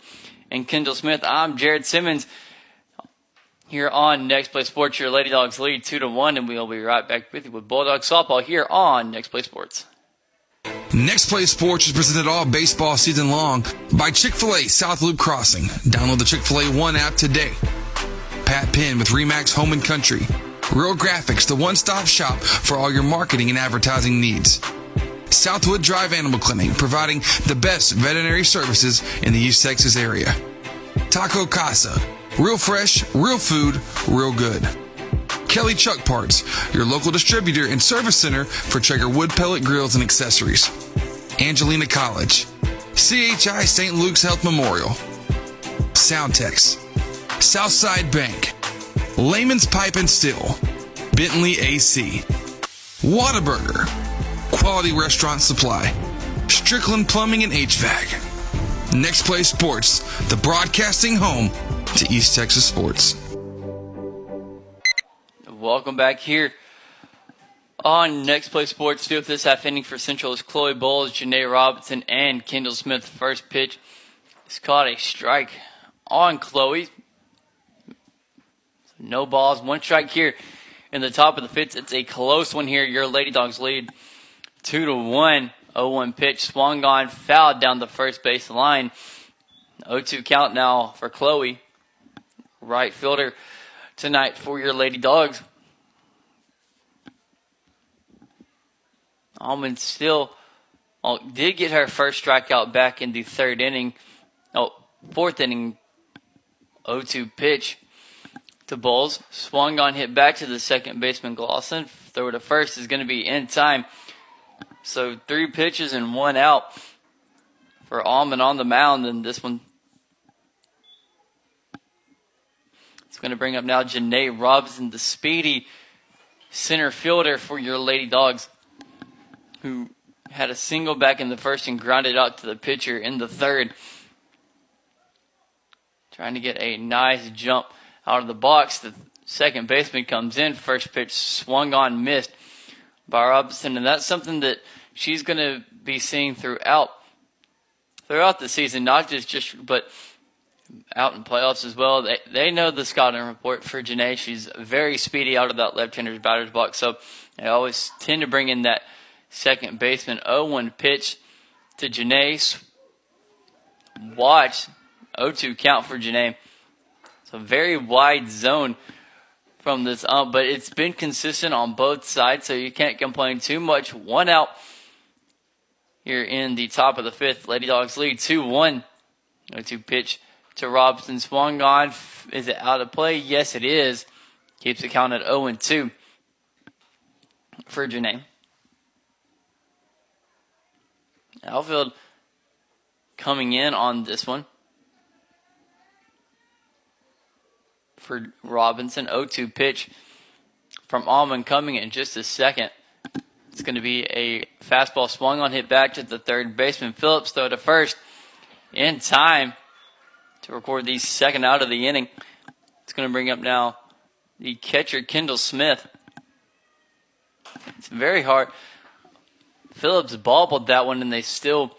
and Kendall Smith. I'm Jared Simmons here on Next Play Sports. Your Lady Dogs lead 2 to 1, and we'll be right back with you with Bulldog Softball here on Next Play Sports. Next Play Sports is presented all baseball season long by Chick fil A South Loop Crossing. Download the Chick fil A One app today. Pat Penn with Remax Home and Country. Real Graphics, the one stop shop for all your marketing and advertising needs. Southwood Drive Animal Clinic, providing the best veterinary services in the East Texas area. Taco Casa, real fresh, real food, real good. Kelly Truck Parts, your local distributor and service center for Traeger wood pellet grills and accessories. Angelina College, CHI St. Luke's Health Memorial, Soundtex, Southside Bank, Layman's Pipe and Steel, Bentley AC, Whataburger, Quality Restaurant Supply, Strickland Plumbing and HVAC. Next Play Sports, the broadcasting home to East Texas sports. Welcome back here on Next Play Sports. Do this half inning for Central is Chloe Bowles, Janae Robinson, and Kendall Smith. First pitch is caught a strike on Chloe. No balls. One strike here in the top of the fifth. It's a close one here. Your Lady Dogs lead two to one. 0-1 pitch swung on, fouled down the first base line. 0-2 count now for Chloe, right fielder tonight for your Lady Dogs. Almond still oh, did get her first strikeout back in the third inning. Oh, fourth inning 0-2 pitch to Bowles. Swung on, hit back to the second baseman Glosson. Throw to first is going to be in time. So three pitches and one out for Almond on the mound, and this one it's going to bring up now Janae Robinson, the speedy center fielder for your Lady Dogs, who had a single back in the first and grounded out to the pitcher in the third. Trying to get a nice jump out of the box. The second baseman comes in. First pitch swung on, missed by Robinson, and that's something that she's going to be seeing throughout throughout the season, not just just but out in playoffs as well. They they know the scouting report for Janae. She's very speedy out of that left-hander's batter's box, so they always tend to bring in that second baseman 0-1 pitch to Janae. Watch 0-2 count for Janae. It's a very wide zone from this ump, but it's been consistent on both sides, so you can't complain too much. One out here in the top of the fifth. Lady Dogs lead 2 1. Go to pitch to Robinson. Swung on. Is it out of play? Yes, it is. Keeps the count at 0 2 for Janae. Outfield coming in on this one. For Robinson. 0-2 pitch from Almond coming in just a second. It's going to be a fastball swung on, hit back to the third baseman. Phillips throw to first in time to record the second out of the inning. It's going to bring up now the catcher, Kendall Smith. It's very hard. Phillips bobbled that one, and they still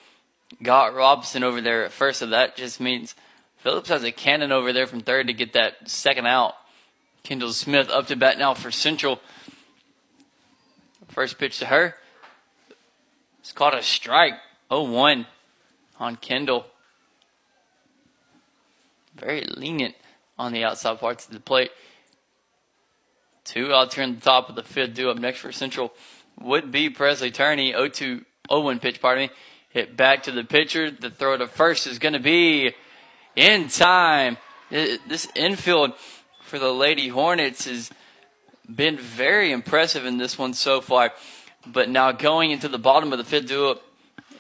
got Robinson over there at first, so that just means Phillips has a cannon over there from third to get that second out. Kendall Smith up to bat now for Central. First pitch to her. It's called a strike. 0 1 on Kendall. Very lenient on the outside parts of the plate. Two out here in the top of the fifth. Due up next for Central would be Presley Turney. 0 2 0 1 pitch, pardon me. Hit back to the pitcher. The throw to first is going to be in time. This infield for the Lady Hornets has been very impressive in this one so far. But now going into the bottom of the fifth duo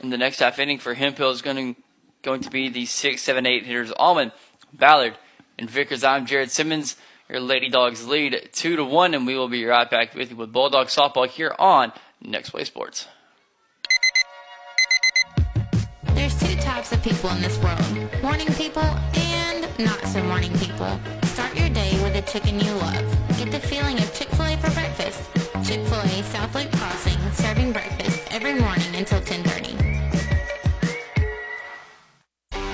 in the next half inning for Hemphill is going to, going to be the six, seven, eight hitters Almond, Ballard, and Vickers. I'm Jared Simmons. Your Lady Dogs lead two to one, and we will be right back with you with Bulldog softball here on Next Play Sports. Types of people in this world morning people and not so morning people. Start your day with a chicken you love. Get the feeling of Chick fil A for breakfast. Chick fil A South Lake Crossing, serving breakfast every morning until 1030.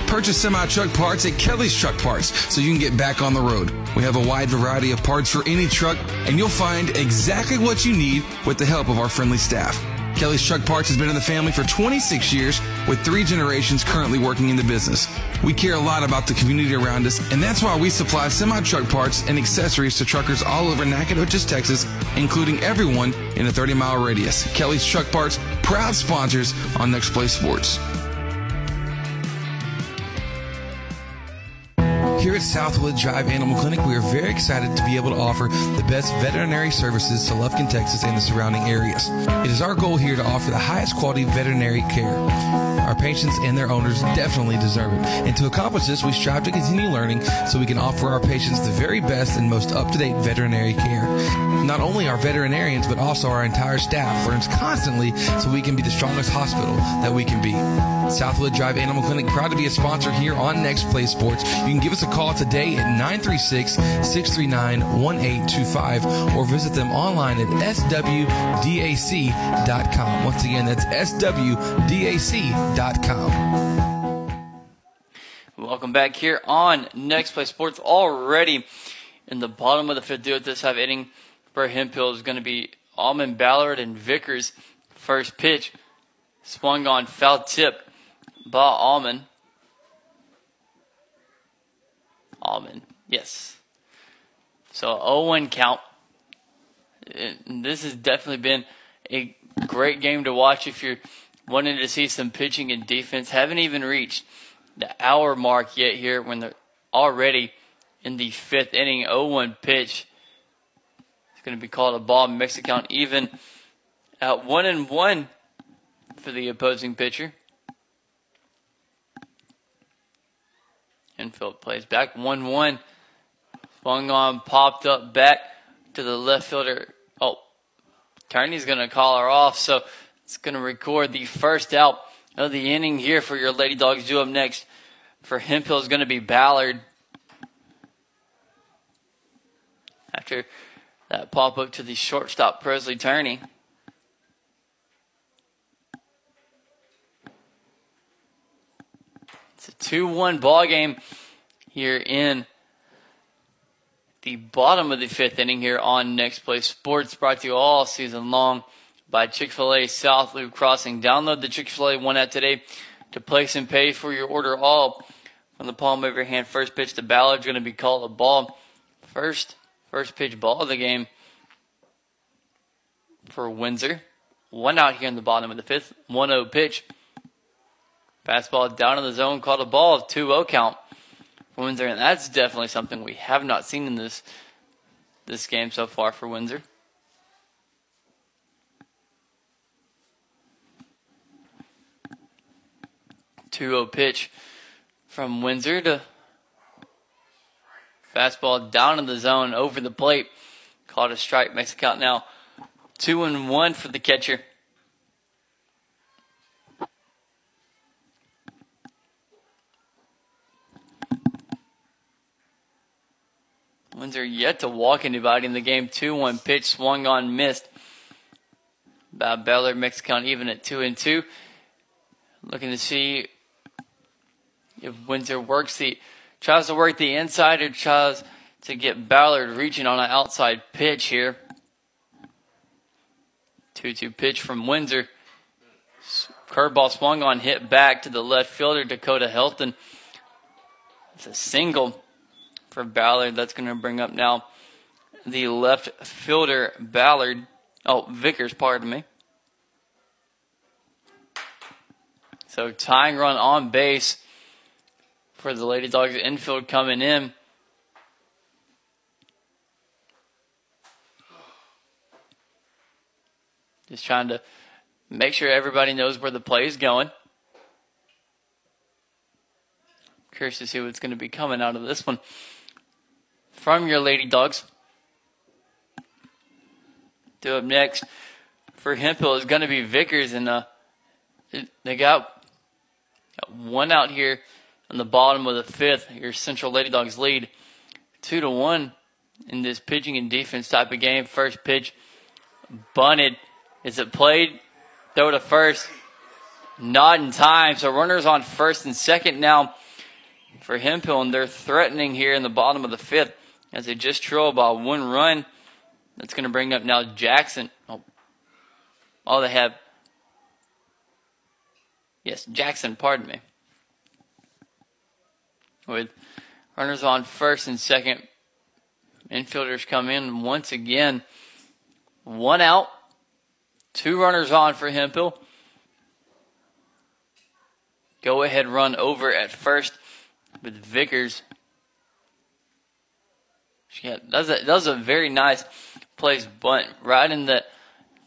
Purchase semi truck parts at Kelly's Truck Parts so you can get back on the road. We have a wide variety of parts for any truck, and you'll find exactly what you need with the help of our friendly staff. Kelly's Truck Parts has been in the family for 26 years with three generations currently working in the business. We care a lot about the community around us, and that's why we supply semi truck parts and accessories to truckers all over Nacogdoches, Texas, including everyone in a 30 mile radius. Kelly's Truck Parts, proud sponsors on Next Play Sports. Here at Southwood Drive Animal Clinic, we are very excited to be able to offer the best veterinary services to Lufkin, Texas and the surrounding areas. It is our goal here to offer the highest quality veterinary care. Our patients and their owners definitely deserve it. And to accomplish this, we strive to continue learning so we can offer our patients the very best and most up-to-date veterinary care. Not only our veterinarians, but also our entire staff learns constantly so we can be the strongest hospital that we can be. Southwood Drive Animal Clinic, proud to be a sponsor here on Next Play Sports. You can give us a call today at 936 639 1825 or visit them online at swdac.com. Once again, that's swdac.com. Welcome back here on Next Play Sports. Already in the bottom of the fifth. Do it this half inning for Hemphill is going to be Almond Ballard and Vickers. First pitch swung on foul tip by Almond. Almond, yes. So 0-1 count. And this has definitely been a great game to watch if you're wanting to see some pitching and defense. Haven't even reached the hour mark yet here when they're already in the fifth inning. 0-1 pitch. It's going to be called a ball. Mexican even at one and one for the opposing pitcher. Infield plays back 1 1. Swung on, popped up back to the left fielder. Oh, Turney's going to call her off, so it's going to record the first out of the inning here for your Lady Dogs. Do up next for Hemphill is going to be Ballard. After that pop up to the shortstop, Presley Turney. It's a 2 1 ball game here in the bottom of the fifth inning here on Next Play Sports, brought to you all season long by Chick fil A South Loop Crossing. Download the Chick fil A one app today to place and pay for your order all from the palm of your hand. First pitch to Ballard is going to be called a ball. First, first pitch ball of the game for Windsor. One out here in the bottom of the fifth. 1 0 pitch. Fastball down in the zone, called a ball, of 2 0 count for Windsor. And that's definitely something we have not seen in this this game so far for Windsor. Two zero pitch from Windsor to fastball down in the zone over the plate. Caught a strike, makes the count now two and one for the catcher. Windsor yet to walk anybody in the game. 2 1 pitch swung on, missed. Bob Ballard makes count even at 2 and 2. Looking to see if Windsor works the, tries to work the inside or tries to get Ballard reaching on an outside pitch here. 2 2 pitch from Windsor. Curveball swung on, hit back to the left fielder, Dakota Helton. It's a single for Ballard. That's going to bring up now the left fielder, Ballard. Oh, Vickers, pardon me. So tying run on base for the Lady Dogs infield coming in. Just trying to make sure everybody knows where the play is going. Curious to see what's going to be coming out of this one from your Lady Dogs. Do up next for Hemphill is going to be Vickers, and uh, they got, got one out here on the bottom of the fifth. Your Central Lady Dogs lead two to one in this pitching and defense type of game. First pitch bunted. Is it played? Throw to first. Not in time. So runners on first and second now for Hemphill, and they're threatening here in the bottom of the fifth as they just trail by one run. That's going to bring up now Jackson. Oh, oh, they have. Yes, Jackson, pardon me. With runners on first and second, infielders come in once again. One out, two runners on for Hemphill. Go ahead run over at first with Vickers yeah, does a does a very nice place bunt right in the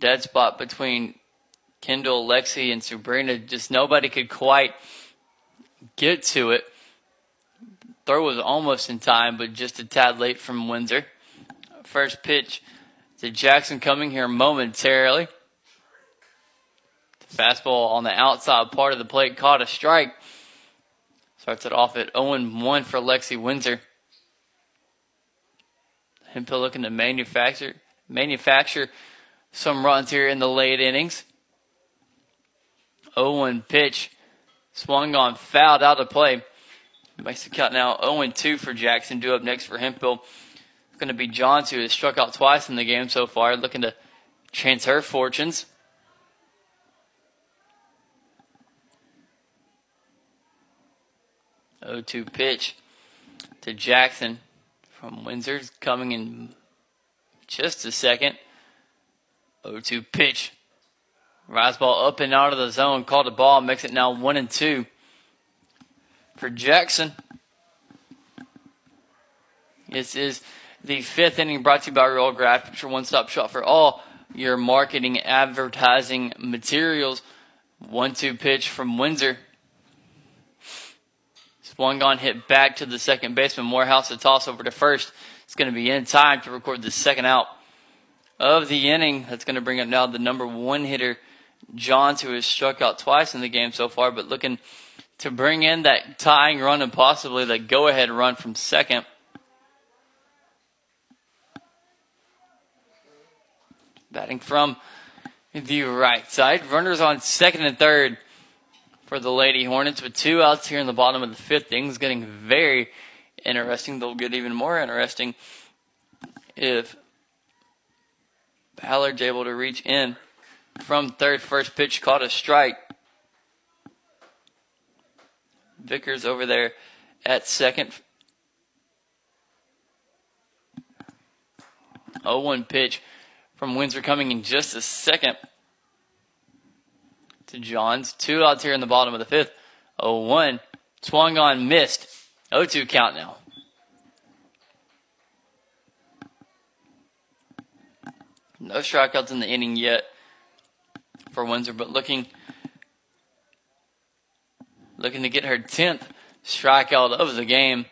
dead spot between Kendall, Lexi, and Sabrina. Just nobody could quite get to it. Throw was almost in time, but just a tad late from Windsor. First pitch to Jackson coming here momentarily. Fastball on the outside part of the plate caught a strike. Starts it off at 0 1 for Lexi Windsor. Hemphill looking to manufacture manufacture some runs here in the late innings. 0-1 pitch swung on, fouled out of play. Makes the count now 0-2 for Jackson. Do up next for Hemphill. It's going to be Johns, who has struck out twice in the game so far, looking to chance her fortunes. O two pitch to Jackson from Windsor's coming in just a second. 0-2 pitch. Rise ball up and out of the zone. Called a ball. Makes it now one and two for Jackson. This is the fifth inning brought to you by Real Graphics, your one-stop shop for all your marketing advertising materials. One-two pitch from Windsor. Swung on, hit back to the second baseman. Morehouse a toss over to first. It's going to be in time to record the second out of the inning. That's going to bring up now the number one hitter, Johns, who has struck out twice in the game so far, but looking to bring in that tying run and possibly the go ahead run from second. Batting from the right side. Runners on second and third for the Lady Hornets with two outs here in the bottom of the fifth. Things getting very interesting. They'll get even more interesting if Ballard's able to reach in from third. First pitch caught a strike. Vickers over there at second. 0-1 pitch from Windsor coming in just a second to Johns. Two outs here in the bottom of the fifth. 0-1. Swung on, missed. 0-2 count now. No strikeouts in the inning yet for Windsor, but looking looking to get her tenth strikeout of the game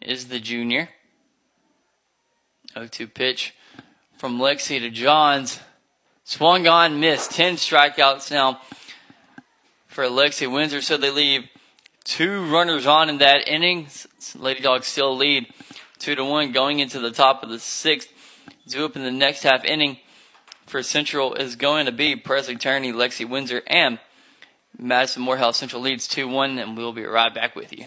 is the junior. 0-2 pitch from Lexi to Johns. Swung on, missed. 10 strikeouts now for Lexi Windsor. So they leave two runners on in that inning. Lady Dogs still lead 2 to 1 going into the top of the sixth. Due up in the next half inning for Central is going to be Presley Turney, Lexi Windsor, and Madison Morehouse. Central leads 2 1, and we'll be right back with you.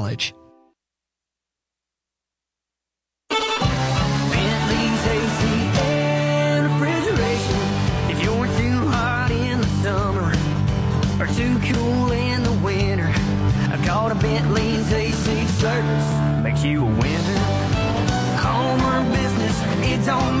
If you're too hot in the summer or too cool in the winter, I called a Bentley's AC service. Makes you a winner. Home business, it don't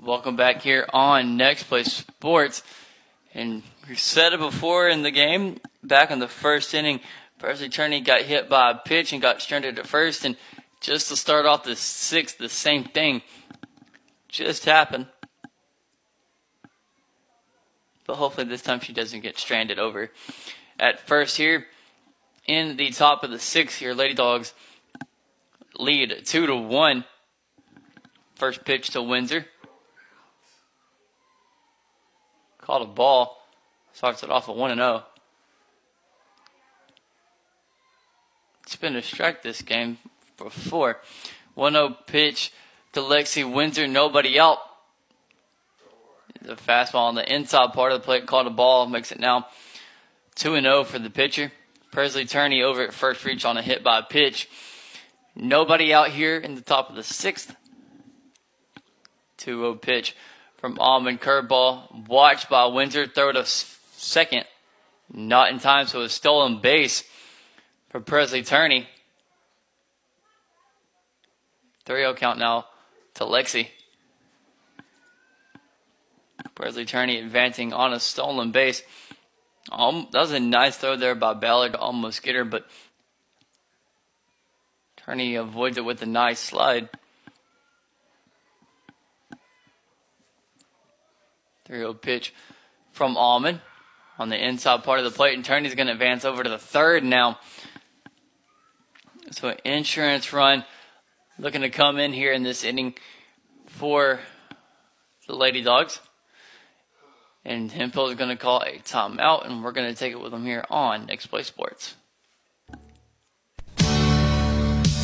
Welcome back here on Next Play Sports. And we said it before in the game, back in the first inning, Presley Turney got hit by a pitch and got stranded at first. And just to start off the sixth, the same thing just happened. But hopefully this time she doesn't get stranded over at first here. In the top of the sixth here, Lady Dogs lead two to one. First pitch to Windsor. Called a ball. Starts it off at 1 0. It's been a strike this game before. 1 0 pitch to Lexi Windsor. Nobody out. The fastball on the inside part of the plate called a ball. Makes it now 2 0 for the pitcher. Presley Turney over at first reach on a hit by pitch. Nobody out here in the top of the sixth. 2 0 pitch from Almond. Curveball watched by Windsor. Throw to second. Not in time, so a stolen base for Presley Turney. 3 0 count now to Lexi. Presley Turney advancing on a stolen base. Um, that was a nice throw there by Ballard to almost get her, but Turney avoids it with a nice slide. 3 0 pitch from Almond on the inside part of the plate, and Turney's going to advance over to the third now. So, an insurance run looking to come in here in this inning for the Lady Dogs. And Hemphill is going to call a timeout, and we're going to take it with them here on Next Play Sports.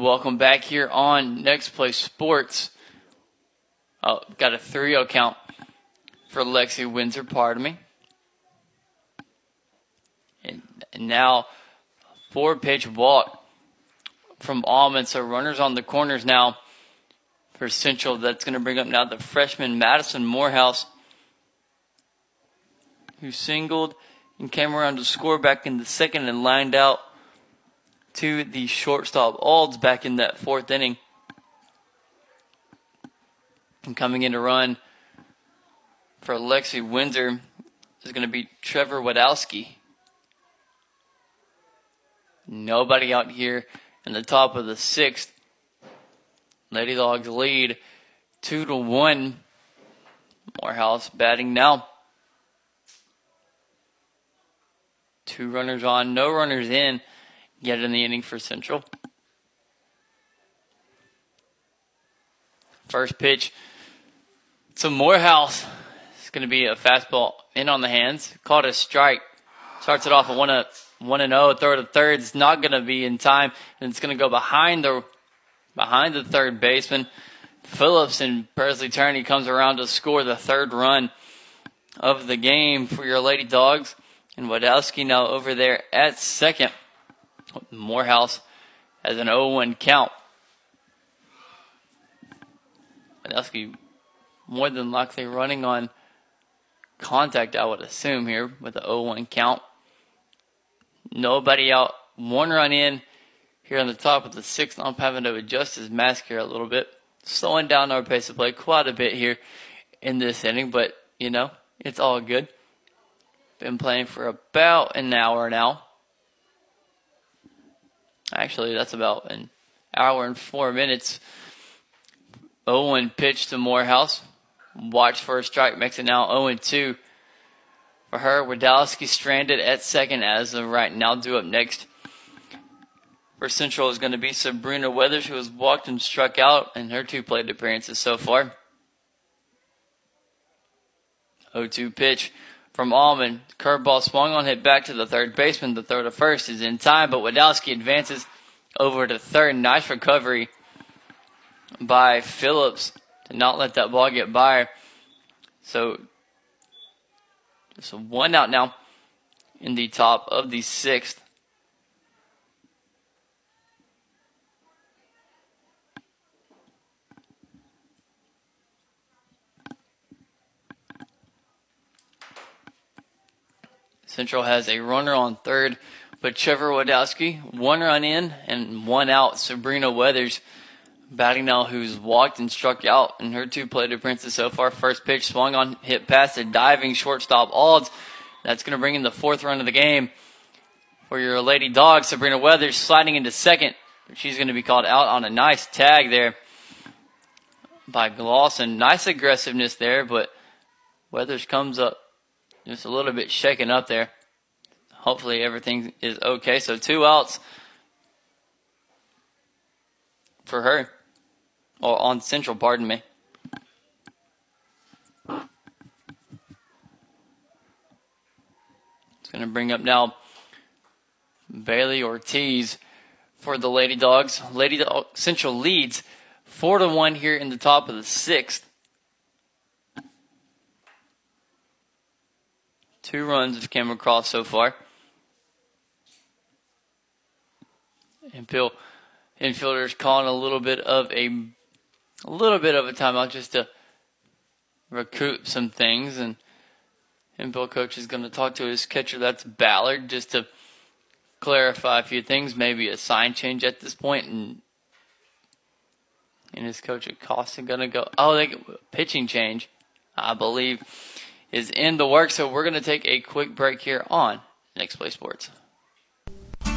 Welcome back here on Next Play Sports. Oh, got a 3 0 count for Lexi Windsor, pardon me. And, now, four pitch walk from Almond. So runners on the corners now for Central. That's going to bring up now the freshman Madison Morehouse, who singled and came around to score back in the second and lined out to the shortstop Olds back in that fourth inning. And coming in to run for Lexi Windsor is going to be Trevor Wadowski. Nobody out here in the top of the sixth. Lady Dogs lead two to one. Morehouse batting now. Two runners on, no runners in yet in the inning for Central. First pitch to Morehouse. It's going to be a fastball in on the hands. Caught a strike. Starts it off at one, one and. Throw to third. It's not going to be in time, and it's going to go behind the behind the third baseman. Phillips and Presley Turney comes around to score the third run of the game for your Lady Dogs. And Wadowski now over there at second. Morehouse has an 0-1 count. Wadowski more than likely running on contact, I would assume, here with the 0-1 count. Nobody out. One run in here on the top of the sixth. I'm having to adjust his mask here a little bit. Slowing down our pace of play quite a bit here in this inning, but, you know, it's all good. Been playing for about an hour now. Actually, that's about an hour and four minutes. Owen pitched to Morehouse. Watch for a strike, makes it now 0 2 for her. Wadowski stranded at second as of right now. Due up next for Central is going to be Sabrina Weathers, who has walked and struck out in her two plate appearances so far. 0 2 pitch from Almond. Curveball swung on, hit back to the third baseman. The throw to first is in time, but Wadowski advances over to third. Nice recovery by Phillips to not let that ball get by. So, just one out now in the top of the sixth. Central has a runner on third, but Trevor Wadowski, one run in and one out. Sabrina Weathers batting now, who's walked and struck out in her two plate appearances so far. First pitch swung on, hit past a diving shortstop Olds. That's going to bring in the fourth run of the game for your Lady Dog. Sabrina Weathers sliding into second. She's going to be called out on a nice tag there by Glosson. Nice aggressiveness there, but Weathers comes up just a little bit shaken up there. Hopefully everything is okay. So two outs for her. or on Central, pardon me. It's going to bring up now Bailey Ortiz for the Lady Dogs. Lady Dog Central leads four to one here in the top of the sixth. Two runs have come across so far. Hemphill infielders calling a little bit of a a little bit of a timeout just to recoup some things and Hemphill coach is going to talk to his catcher that's Ballard just to clarify a few things maybe a sign change at this point and and his coach Acosta going to go oh they pitching change I believe is in the works. so we're going to take a quick break here on Next Play Sports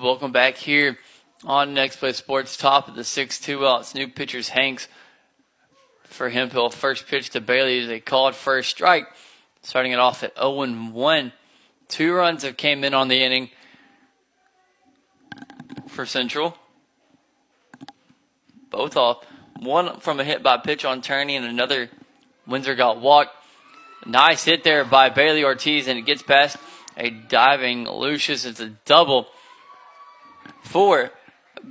Welcome back here on Next Play Sports, top of the 6 2 Well, it's New pitchers Hanks for Hemphill. First pitch to Bailey is a called first strike, starting it off at 0 1. Two runs have came in on the inning for Central. Both off. One from a hit by pitch on Turney, and another Windsor got walked. Nice hit there by Bailey Ortiz, and it gets past a diving Lucius. It's a double for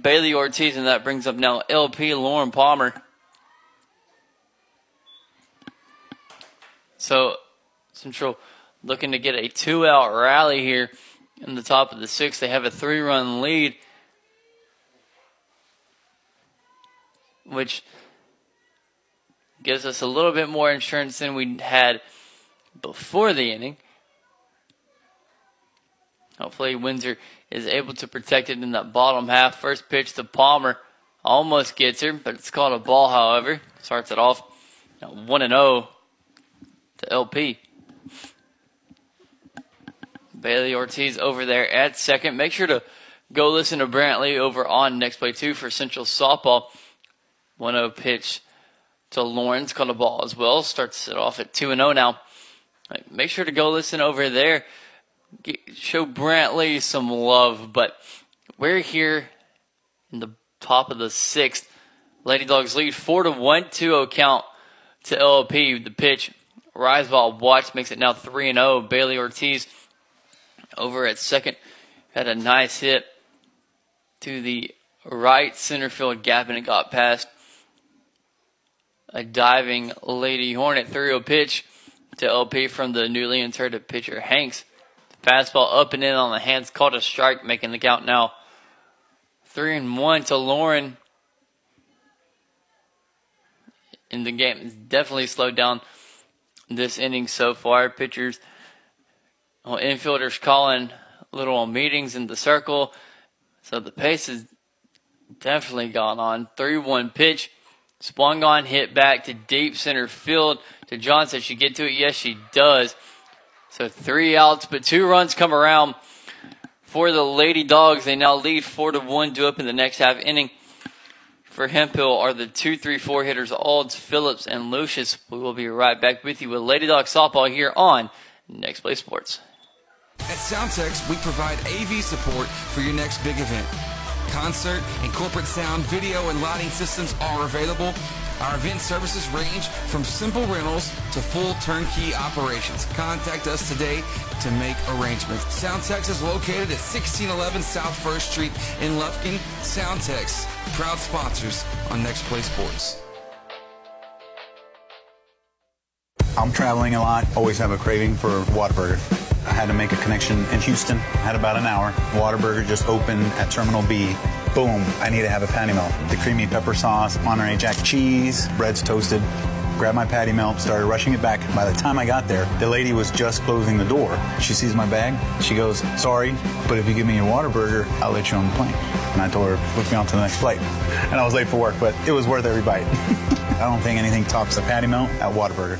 Bailey Ortiz, and that brings up now LP Lauren Palmer. So Central looking to get a two out rally here in the top of the sixth. They have a three run lead, which gives us a little bit more insurance than we had before the inning. Hopefully, Windsor is able to protect it in that bottom half. First pitch to Palmer almost gets her, but it's called a ball, however. Starts it off 1 and 0 to LP. Bailey Ortiz over there at second. Make sure to go listen to Brantley over on next play two for Central Softball. 1 0 pitch to Lawrence, called a ball as well. Starts it off at 2 and 0 now. Make sure to go listen over there show Brantley some love, but we're here in the top of the sixth. Lady Dogs lead four to one, 2-0 count to LLP. The pitch, rise ball watch makes it now three and zero. Bailey Ortiz over at second had a nice hit to the right center field gap, and it got past a diving Lady Hornet 3-0 pitch to LP from the newly inserted pitcher Hanks. Fastball up and in on the hands, caught a strike, making the count now three and one to Lauren. In the game, it's definitely slowed down this inning so far. Pitchers, well, infielders calling little meetings in the circle, so the pace has definitely gone on. Three one pitch. Swung on, hit back to deep center field. To Johnson, she get to it? Yes, she does. So three outs, but two runs come around for the Lady Dogs. They now lead four to one, due up in the next half inning. For Hemphill are the two, three, four hitters, Olds, Phillips, and Lucius. We will be right back with you with Lady Dog softball here on Next Play Sports. At Soundtex, we provide AV support for your next big event. Concert and corporate sound, video, and lighting systems are available our event services range from simple rentals to full turnkey operations. Contact us today to make arrangements. Soundtex is located at 1611 South First Street in Lufkin. Soundtex, proud sponsors on Next Play Sports. I'm traveling a lot, always have a craving for Whataburger. I had to make a connection in Houston, had about an hour. Whataburger just opened at Terminal B. Boom, I need to have a patty melt. The creamy pepper sauce, Monterey Jack cheese, bread's toasted. Grabbed my patty melt, started rushing it back. By the time I got there, the lady was just closing the door. She sees my bag. She goes, Sorry, but if you give me a Whataburger, I'll let you on the plane. And I told her, Book me on to the next flight. And I was late for work, but it was worth every bite. I don't think anything tops the patty melt at Whataburger.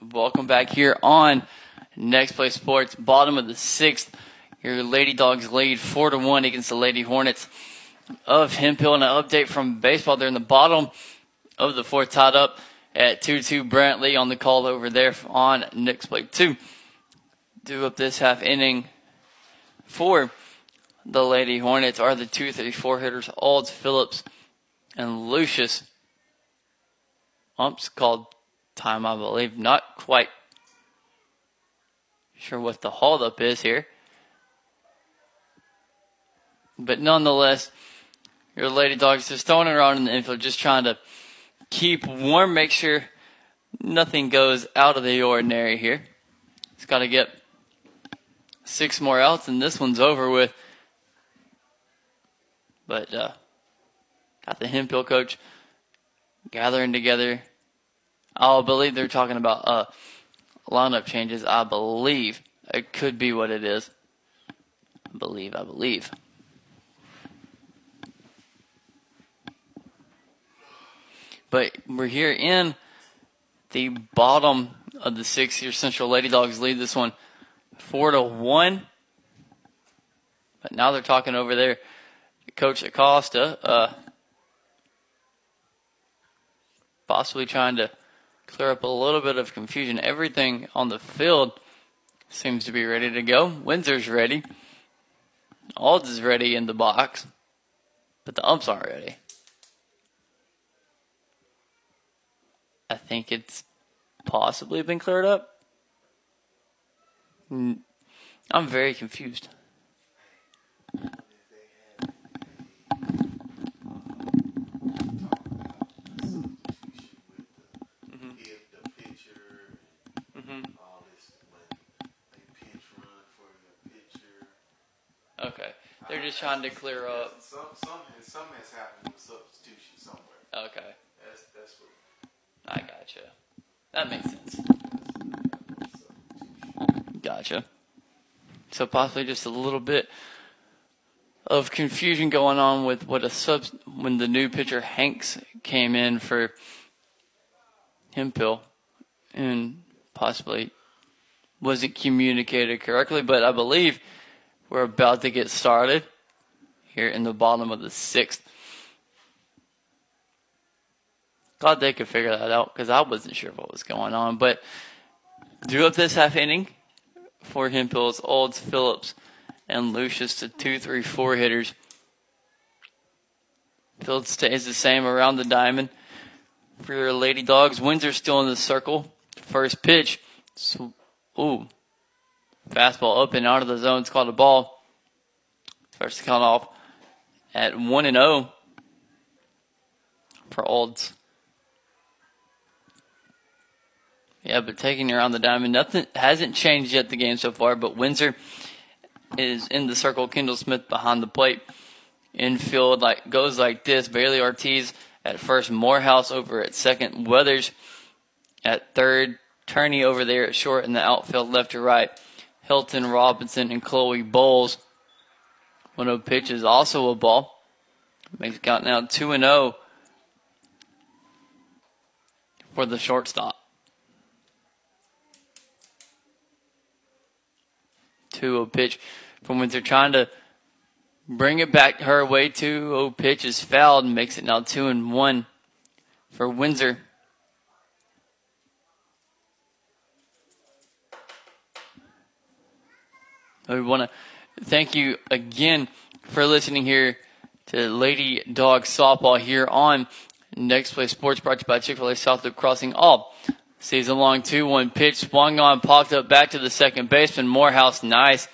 Welcome back here on Next Play Sports, bottom of the sixth. Your Lady Dogs lead four to one against the Lady Hornets of Hemphill. And an update from baseball. They're in the bottom of the fourth, tied up at two two. Brantley on the call over there on Next Play two. Do up this half inning for the Lady Hornets are the two thirty four hitters, Olds, Phillips, and Lucius. Umps called time, I believe. Not quite sure what the holdup is here. But nonetheless, your Lady Dogs just throwing around in the infield, just trying to keep warm, make sure nothing goes out of the ordinary here. It's got to get six more outs, and this one's over with. But uh, got the Hemphill coach gathering together. I believe they're talking about uh, lineup changes. I believe it could be what it is. I believe, I believe. But we're here in the bottom of the six here. Central Lady Dogs lead this one four to one. But now they're talking over there. Coach Acosta, uh, possibly trying to clear up a little bit of confusion. Everything on the field seems to be ready to go. Windsor's ready. Olds is ready in the box, but the umps aren't ready. I think it's possibly been cleared up. I'm very confused. Okay, they're just trying to clear up. Some, some, some has happened with substitution somewhere. Okay, That's, that's what. I gotcha. That makes sense. Gotcha. So possibly just a little bit of confusion going on with what a sub when the new pitcher Hanks came in for Hemphill and possibly wasn't communicated correctly, but I believe we're about to get started here in the bottom of the sixth. Glad they could figure that out because I wasn't sure what was going on. But drew up this half inning for Hemphill's Olds, Phillips, and Lucius to two, three, four hitters. Field stays the same around the diamond for your Lady Dogs. Windsor still in the circle. First pitch. So, ooh. Fastball and out of the zone. It's called a ball. First count off at 1 and 0 for Olds. Yeah, but taking around the diamond, nothing hasn't changed yet the game so far. But Windsor is in the circle. Kendall Smith behind the plate. Infield like goes like this. Bailey Ortiz at first. Morehouse over at second. Weathers at third. Turney over there at short in the outfield, left to right. Hilton Robinson and Chloe Bowles. One of pitches also a ball. Makes count now two and zero for the shortstop. Two a pitch from Windsor trying to bring it back her way. Two o pitch is fouled and makes it now two and one for Windsor. We want to thank you again for listening here to Lady Dog Softball here on Next Play Sports brought to you by Chick-fil-A South Loop Crossing all season long. 2-1 pitch swung on, popped up back to the second baseman. Morehouse, nice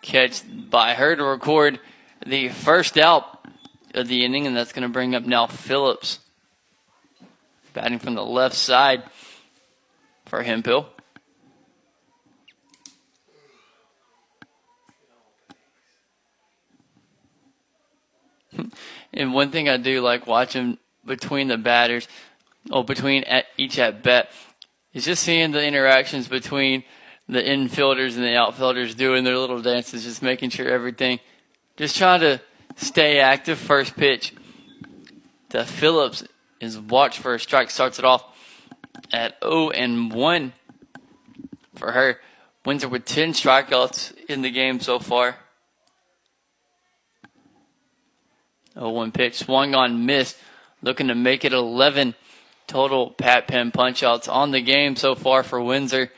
catch by her to record the first out of the inning, and that's going to bring up now Phillips batting from the left side for Hemphill. and one thing I do like watching between the batters, or between at each at bat, is just seeing the interactions between the infielders and the outfielders doing their little dances, just making sure everything, just trying to stay active. First pitch to Phillips is watch for a strike, starts it off at 0 and 1 for her. Windsor with 10 strikeouts in the game so far. 0 1 pitch, swung on, missed, looking to make it 11 total Pat Penn punchouts on the game so far for Windsor.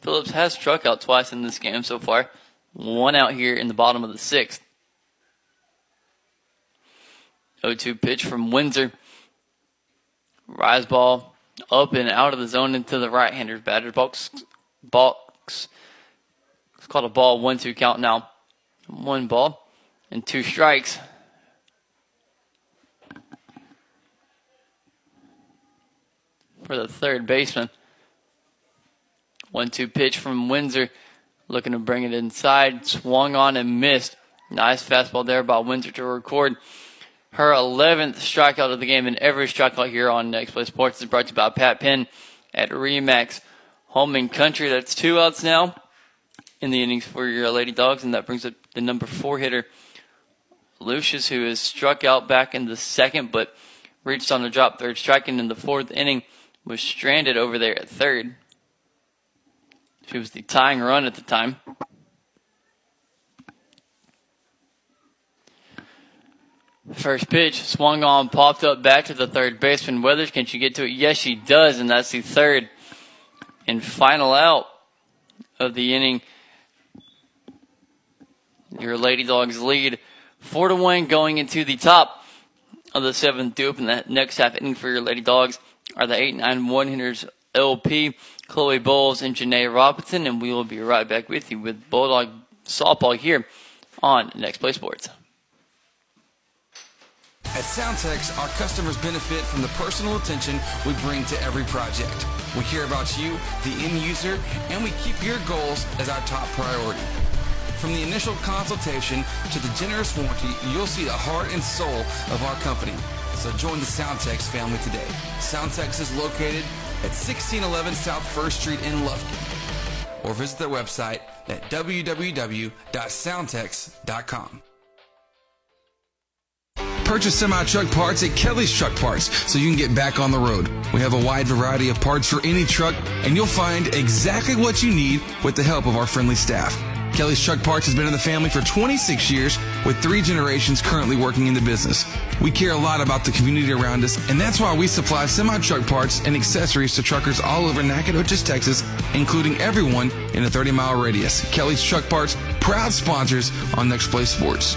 Phillips has struck out twice in this game so far. One out here in the bottom of the sixth. 0-2 pitch from Windsor. Rise ball up and out of the zone into the right-hander's batter's box. Box. It's called a ball one-two count now. One ball and two strikes. For the third baseman. One two pitch from Windsor. Looking to bring it inside. Swung on and missed. Nice fastball there by Windsor to record her 11th strikeout of the game. And every strikeout here on Next Play Sports is brought to you by Pat Penn at Remax Home and Country. That's two outs now in the innings for your Lady Dogs. And that brings up the number four hitter, Lucius, who is struck out back in the second, but reached on the drop third, striking in the fourth inning, was stranded over there at third. She was the tying run at the time. First pitch swung on, popped up back to the third baseman. Weathers, can she get to it? Yes, she does, and that's the third and final out of the inning. Your Lady Dogs lead four to one going into the top of the seventh. To open the next half inning for your Lady Dogs are the eight nine one hitters LP, Chloe Bowles, and Janae Robinson, and we will be right back with you with Bulldog softball here on Next Play Sports. At Soundtex, our customers benefit from the personal attention we bring to every project. We care about you, the end user, and we keep your goals as our top priority. From the initial consultation to the generous warranty, you'll see the heart and soul of our company. So join the Soundtex family today. Soundtex is located at 1611 South First Street in Lufkin. Or visit their website at www.soundtex.com. Purchase semi truck parts at Kelly's Truck Parts so you can get back on the road. We have a wide variety of parts for any truck, and you'll find exactly what you need with the help of our friendly staff. Kelly's Truck Parts has been in the family for 26 years with three generations currently working in the business. We care a lot about the community around us, and that's why we supply semi truck parts and accessories to truckers all over Nacogdoches, Texas, including everyone in a 30 mile radius. Kelly's Truck Parts, proud sponsors on Next Play Sports.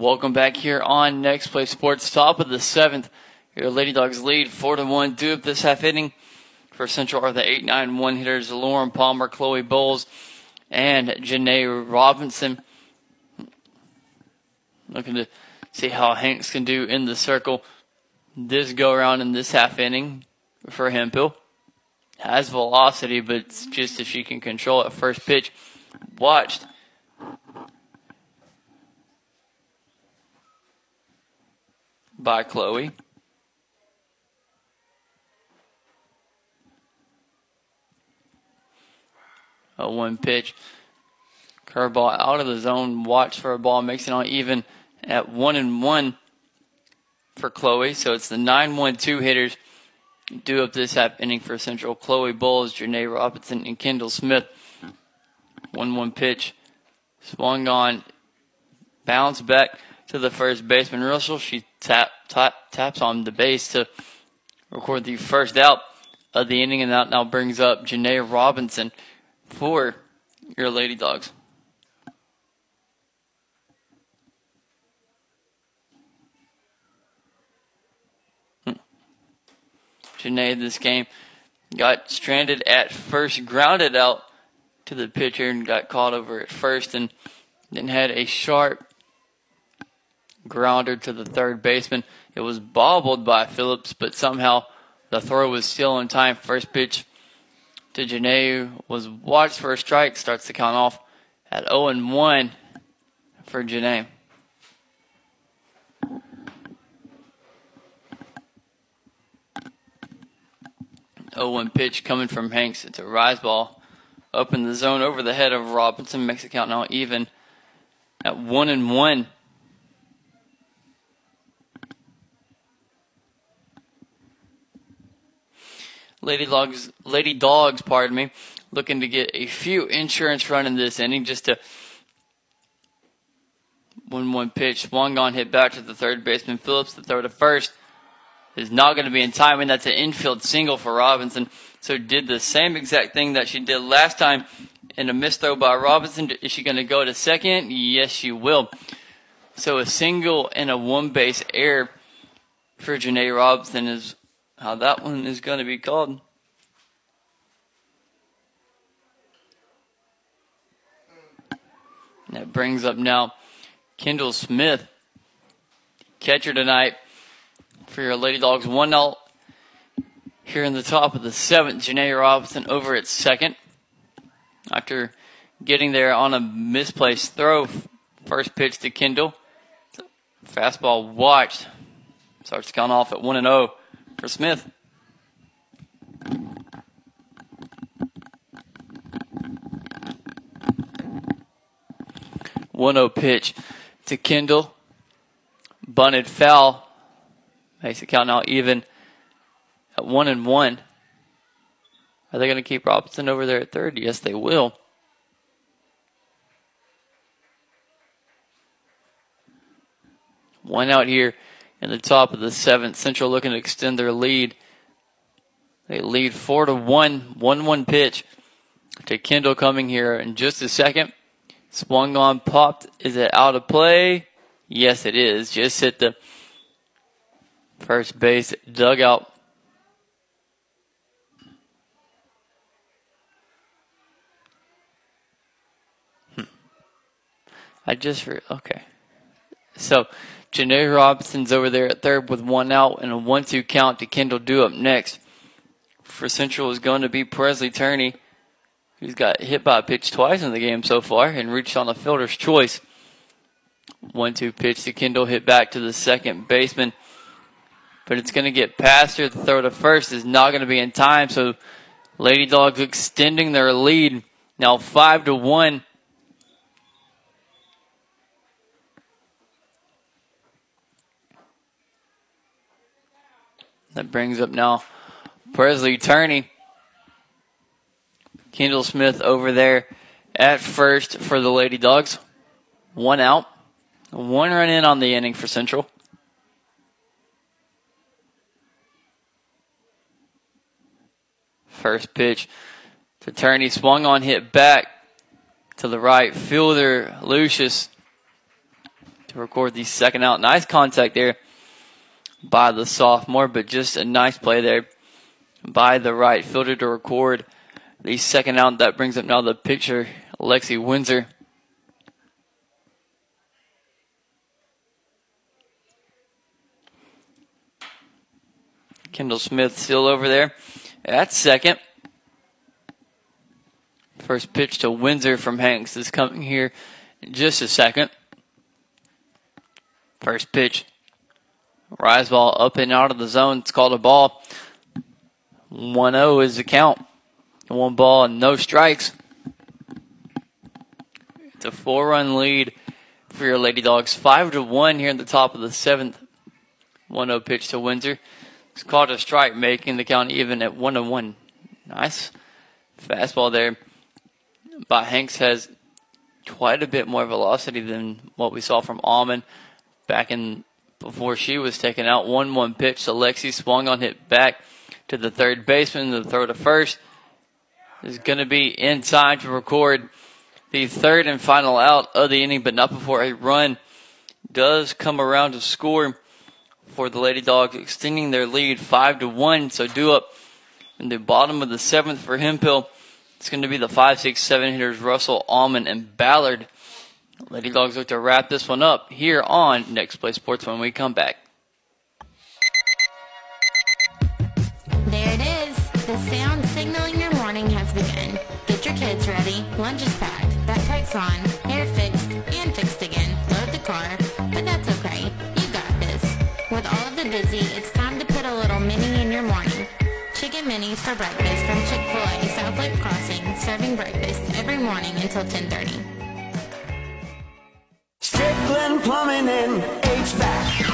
Welcome back here on Next Play Sports, top of the seventh. Your Lady Dogs lead four to one. Up this half inning for Central are the eight nine one hitters Lauren Palmer, Chloe Bowles, and Janae Robinson. Looking to see how Hanks can do in the circle this go around in this half inning for Hemphill. Has velocity, but just if she can control it. First pitch watched by Chloe. A one pitch. Curveball out of the zone. Watch for a ball. Makes it on even at one and one for Chloe. So it's the 9 1 2 hitters do up this half inning for Central. Chloe Bowles, Janae Robinson, and Kendall Smith. 1 1 pitch. Swung on. Bounce back to the first baseman, Russell. She tap, tap, taps on the base to record the first out of the inning, and that now brings up Janae Robinson for your Lady Dogs. Hmm. Janae this game got stranded at first, grounded out to the pitcher, and got caught over at first, and then had a sharp grounder to the third baseman. It was bobbled by Phillips, but somehow the throw was still in time. First pitch to Janae was watched for a strike. Starts to count off at 0 and 1 for Janae. Oh, one pitch coming from Hanks. It's a rise ball up in the zone over the head of Robinson. Makes it count now even at one and one. Lady Dogs, Lady Dogs, pardon me, looking to get a few insurance run in this inning just to one one pitch. Swung on hit back to the third baseman Phillips. The throw to first is not going to be in time, and that's an infield single for Robinson. So did the same exact thing that she did last time in a missed throw by Robinson. Is she going to go to second? Yes, she will. So a single and a one base error for Janae Robinson is how that one is going to be called. That brings up now Kendall Smith, catcher tonight for your Lady Dogs. 1 0 here in the top of the seventh. Janae Robinson over at second after getting there on a misplaced throw. First pitch to Kendall. Fastball watched. Starts count off at 1 and 0 for Smith. One zero pitch to Kendall. Bunted foul. Makes count now even at one and one. Are they going to keep Robinson over there at third? Yes, they will. One out here in the top of the seventh. Central looking to extend their lead. They lead four to one. One one pitch to Kendall coming here in just a second. Swung on, popped. Is it out of play? Yes, it is. Just hit the first base dugout. Hmm. I just re- okay. So Janae Robinson's over there at third with one out and a one-two count to Kendall Do up next. For Central is going to be Presley Turney, who's got hit by a pitch twice in the game so far and reached on a fielder's choice. One-two pitch to Kendall, hit back to the second baseman, but it's going to get past her. The throw to first is not going to be in time, so Lady Dogs extending their lead now five to one. That brings up now Presley Turney. Kendall Smith over there at first for the Lady Dogs. One out. One run in on the inning for Central. First pitch to Turney swung on hit back to the right fielder Lucius to record the second out. Nice contact there by the sophomore, but just a nice play there by the right fielder to record the second out. That brings up now the pitcher, Lexi Windsor. Kendall Smith still over there at second. First pitch to Windsor from Hanks is coming here in just a second. First pitch Rise ball up and out of the zone. It's called a ball. 1 0 is the count. One ball and no strikes. It's a four run lead for your Lady Dogs. 5 to 1 here in the top of the seventh. 1 0 pitch to Windsor. It's called a strike, making the count even at 1 1. Nice fastball there. But Hanks has quite a bit more velocity than what we saw from Almond back in before she was taken out. 1 1 pitch to Lexi, swung on, hit back to the third baseman, the throw to first. Is going to be in time to record the third and final out of the inning, but not before a run does come around to score for the Lady Dogs, extending their lead five to one. So due up in the bottom of the seventh for Hemphill. It's going to be the five, six, seven hitters Russell, Almond, and Ballard. Lady Dogs look to wrap this one up here on Next Play Sports when we come back. There it is. The sound signaling your morning has begun. Get your kids ready. Lunch is packed. Backpack's on. Hair fixed and fixed again. Load the car. But that's okay. You got this. With all of the busy, it's time to put a little mini in your morning. Chicken minis for breakfast from Chick-fil-A South Loop Crossing, serving breakfast every morning until 1030. Strickland Plumbing and HVAC.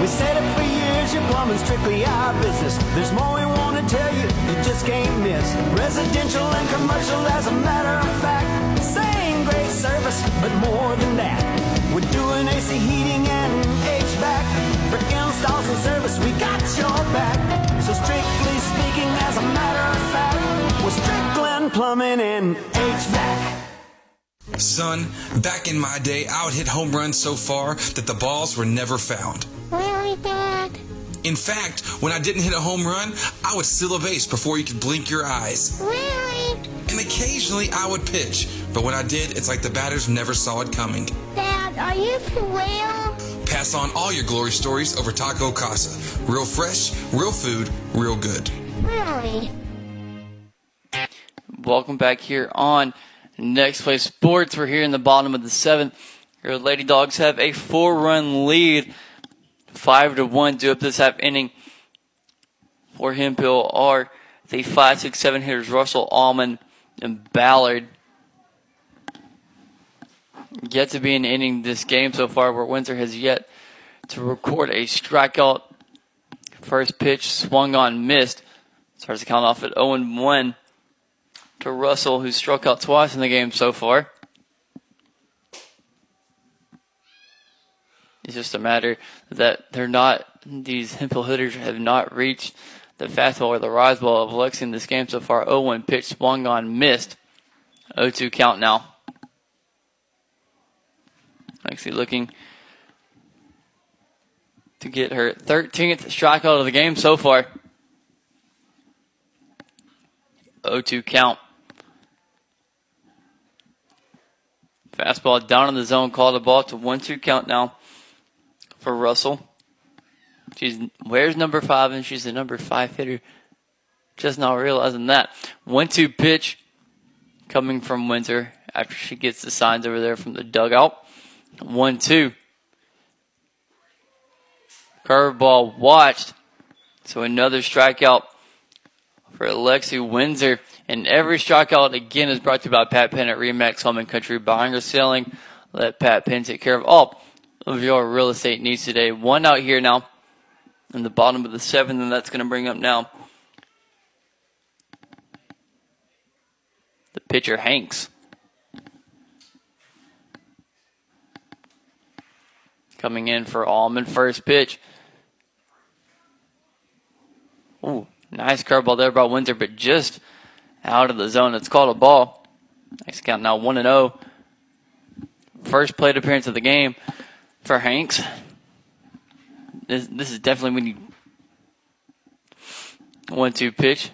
We said it for years, your plumbing's strictly our business. There's more we want to tell you, you just can't miss. Residential and commercial, as a matter of fact. Same great service, but more than that. We're doing AC heating and HVAC. For installs and service, we got your back. So strictly speaking, as a matter of fact, we're Strickland Plumbing and HVAC. Son, back in my day, I would hit home runs so far that the balls were never found. Really, Dad? In fact, when I didn't hit a home run, I would steal a base before you could blink your eyes. Really? And occasionally I would pitch, but when I did, it's like the batters never saw it coming. Dad, are you for real? Pass on all your glory stories over Taco Casa. Real fresh, real food, real good. Really? Welcome back here on Next Play Sports. We're here in the bottom of the seventh. Your Lady Dogs have a four-run lead, five to one, due up this half inning. For Hemphill are the five, six, seven hitters Russell Almond and Ballard. Yet to be an inning this game so far, where Windsor has yet to record a strikeout. First pitch swung on, missed. Starts to count off at 0 1 to Russell, who struck out twice in the game so far. It's just a matter that they're not, these Hemphill hitters have not reached the fastball or the rise ball of Lexi in this game so far. 0 1 pitch swung on, missed. 0 2 count now. Lexi looking to get her 13th strikeout of the game so far. 0 2 count. Fastball down in the zone, called a ball to 1 2 count now for Russell. She's where's number five, and she's the number five hitter. Just not realizing that. 1 2 pitch coming from Windsor after she gets the signs over there from the dugout. 1 2. Curveball watched. So another strikeout for Alexi Windsor. And every strikeout again is brought to you by Pat Penn at Remax Home and Country Buying or Selling. Let Pat Penn take care of all of your real estate needs today. One out here now in the bottom of the seventh, and that's going to bring up now the pitcher Hanks. Coming in for Almond first pitch. Ooh, nice curveball there by Windsor, but just out of the zone. It's called a ball. Next count now 1 and 0. First plate appearance of the game for Hanks. This, this is definitely when you. 1 2 pitch.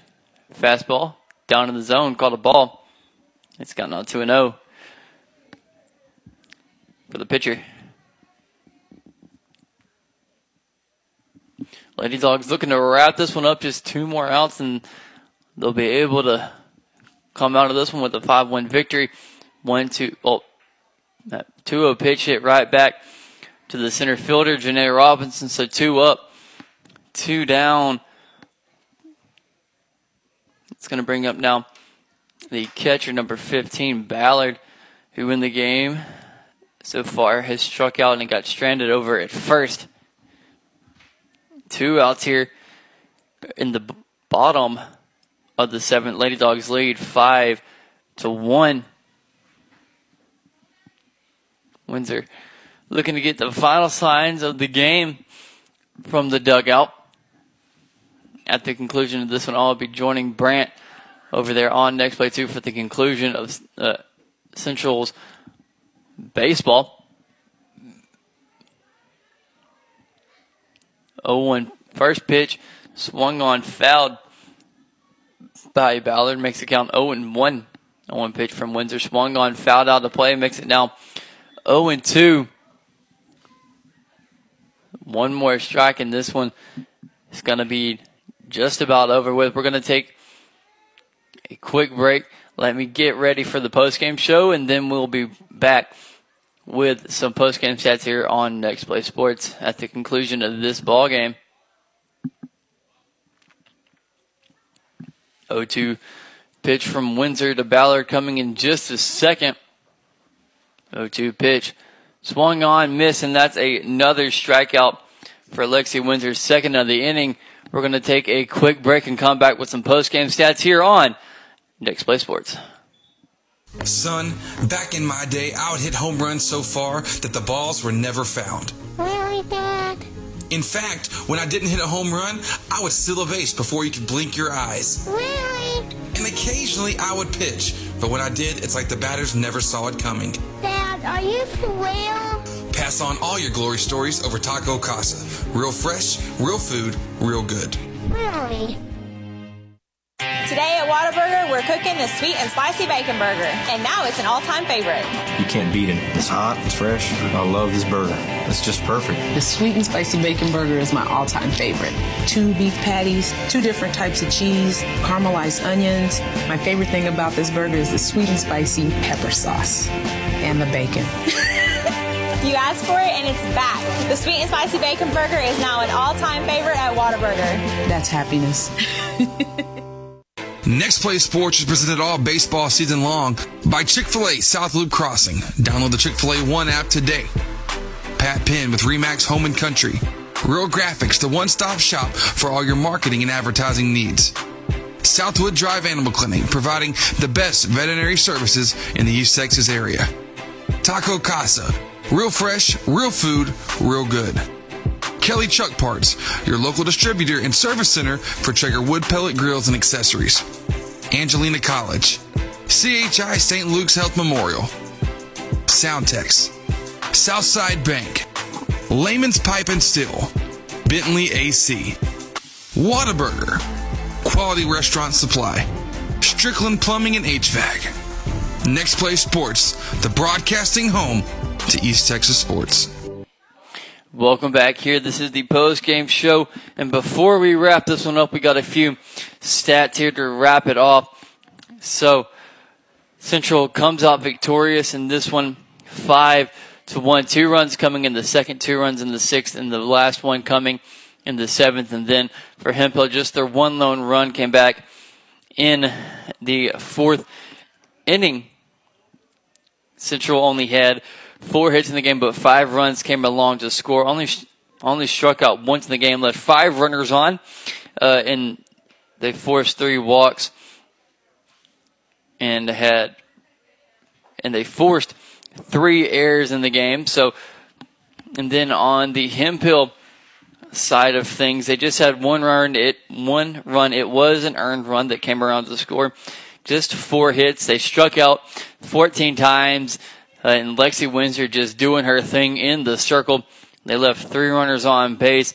Fastball. Down in the zone. Called a ball. It's got now 2 and 0 for the pitcher. Lady Dogs looking to wrap this one up. Just two more outs, and they'll be able to come out of this one with a 5 1 victory. 1 2. Oh, that 2 0 pitch hit right back to the center fielder, Janae Robinson. So two up, two down. It's going to bring up now the catcher, number 15, Ballard, who in the game so far has struck out and got stranded over at first. Two outs here in the bottom of the seventh. Lady Dogs lead five to one. Windsor looking to get the final signs of the game from the dugout. At the conclusion of this one, I'll be joining Brant over there on next play two for the conclusion of uh, Central's baseball. 0-1 first pitch swung on fouled by Ballard makes it count 0 and 1. 0 pitch from Windsor swung on fouled out of play makes it now 0 and 2. One more strike and this one is going to be just about over with. We're going to take a quick break. Let me get ready for the post-game show and then we'll be back with some post-game stats here on Next Play Sports at the conclusion of this ball game. 0-2 pitch from Windsor to Ballard coming in just a second. 0-2 pitch. Swung on, miss, and that's a, another strikeout for Lexi Windsor's second of the inning. We're going to take a quick break and come back with some post-game stats here on Next Play Sports. Son, back in my day, I would hit home runs so far that the balls were never found. Really, Dad? In fact, when I didn't hit a home run, I would steal a base before you could blink your eyes. Really? And occasionally I would pitch, but when I did, it's like the batters never saw it coming. Dad, are you for real? Pass on all your glory stories over Taco Casa. Real fresh, real food, real good. Really? Today at Whataburger, we're cooking the sweet and spicy bacon burger, and now it's an all-time favorite. You can't beat it. It's hot, it's fresh. I love this burger. It's just perfect. The sweet and spicy bacon burger is my all time favorite. Two beef patties, two different types of cheese, caramelized onions. My favorite thing about this burger is the sweet and spicy pepper sauce and the bacon. You asked for it, and it's back. The sweet and spicy bacon burger is now an all-time favorite at Whataburger. That's happiness. Next Play Sports is presented all baseball season long by Chick fil A South Loop Crossing. Download the Chick fil A One app today. Pat Penn with Remax Home and Country. Real Graphics, the one stop shop for all your marketing and advertising needs. Southwood Drive Animal Clinic, providing the best veterinary services in the East Texas area. Taco Casa, real fresh, real food, real good. Kelly Truck Parts, your local distributor and service center for Traeger wood pellet grills and accessories. Angelina College, CHI St. Luke's Health Memorial, Soundtex, Southside Bank, Layman's Pipe and Steel, Bentley AC, Whataburger, Quality Restaurant Supply, Strickland Plumbing and HVAC. Next Play Sports, the broadcasting home to East Texas sports. Welcome back here. This is the post game show. And before we wrap this one up, we got a few stats here to wrap it off. So, Central comes out victorious in this one, five to one. Two runs coming in the second, two runs in the sixth, and the last one coming in the seventh. And then for Hemphill, just their one lone run came back in the fourth inning. Central only had four hits in the game, but five runs came along to score. Only only struck out once in the game, left five runners on, uh, and they forced three walks and had and they forced three errors in the game. So, and then on the Hemphill side of things, they just had one run. It one run. It was an earned run that came around to score. Just four hits. They struck out 14 times uh, and Lexi Windsor just doing her thing in the circle. They left three runners on base,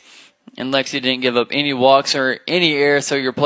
and Lexi didn't give up any walks or any air, so your play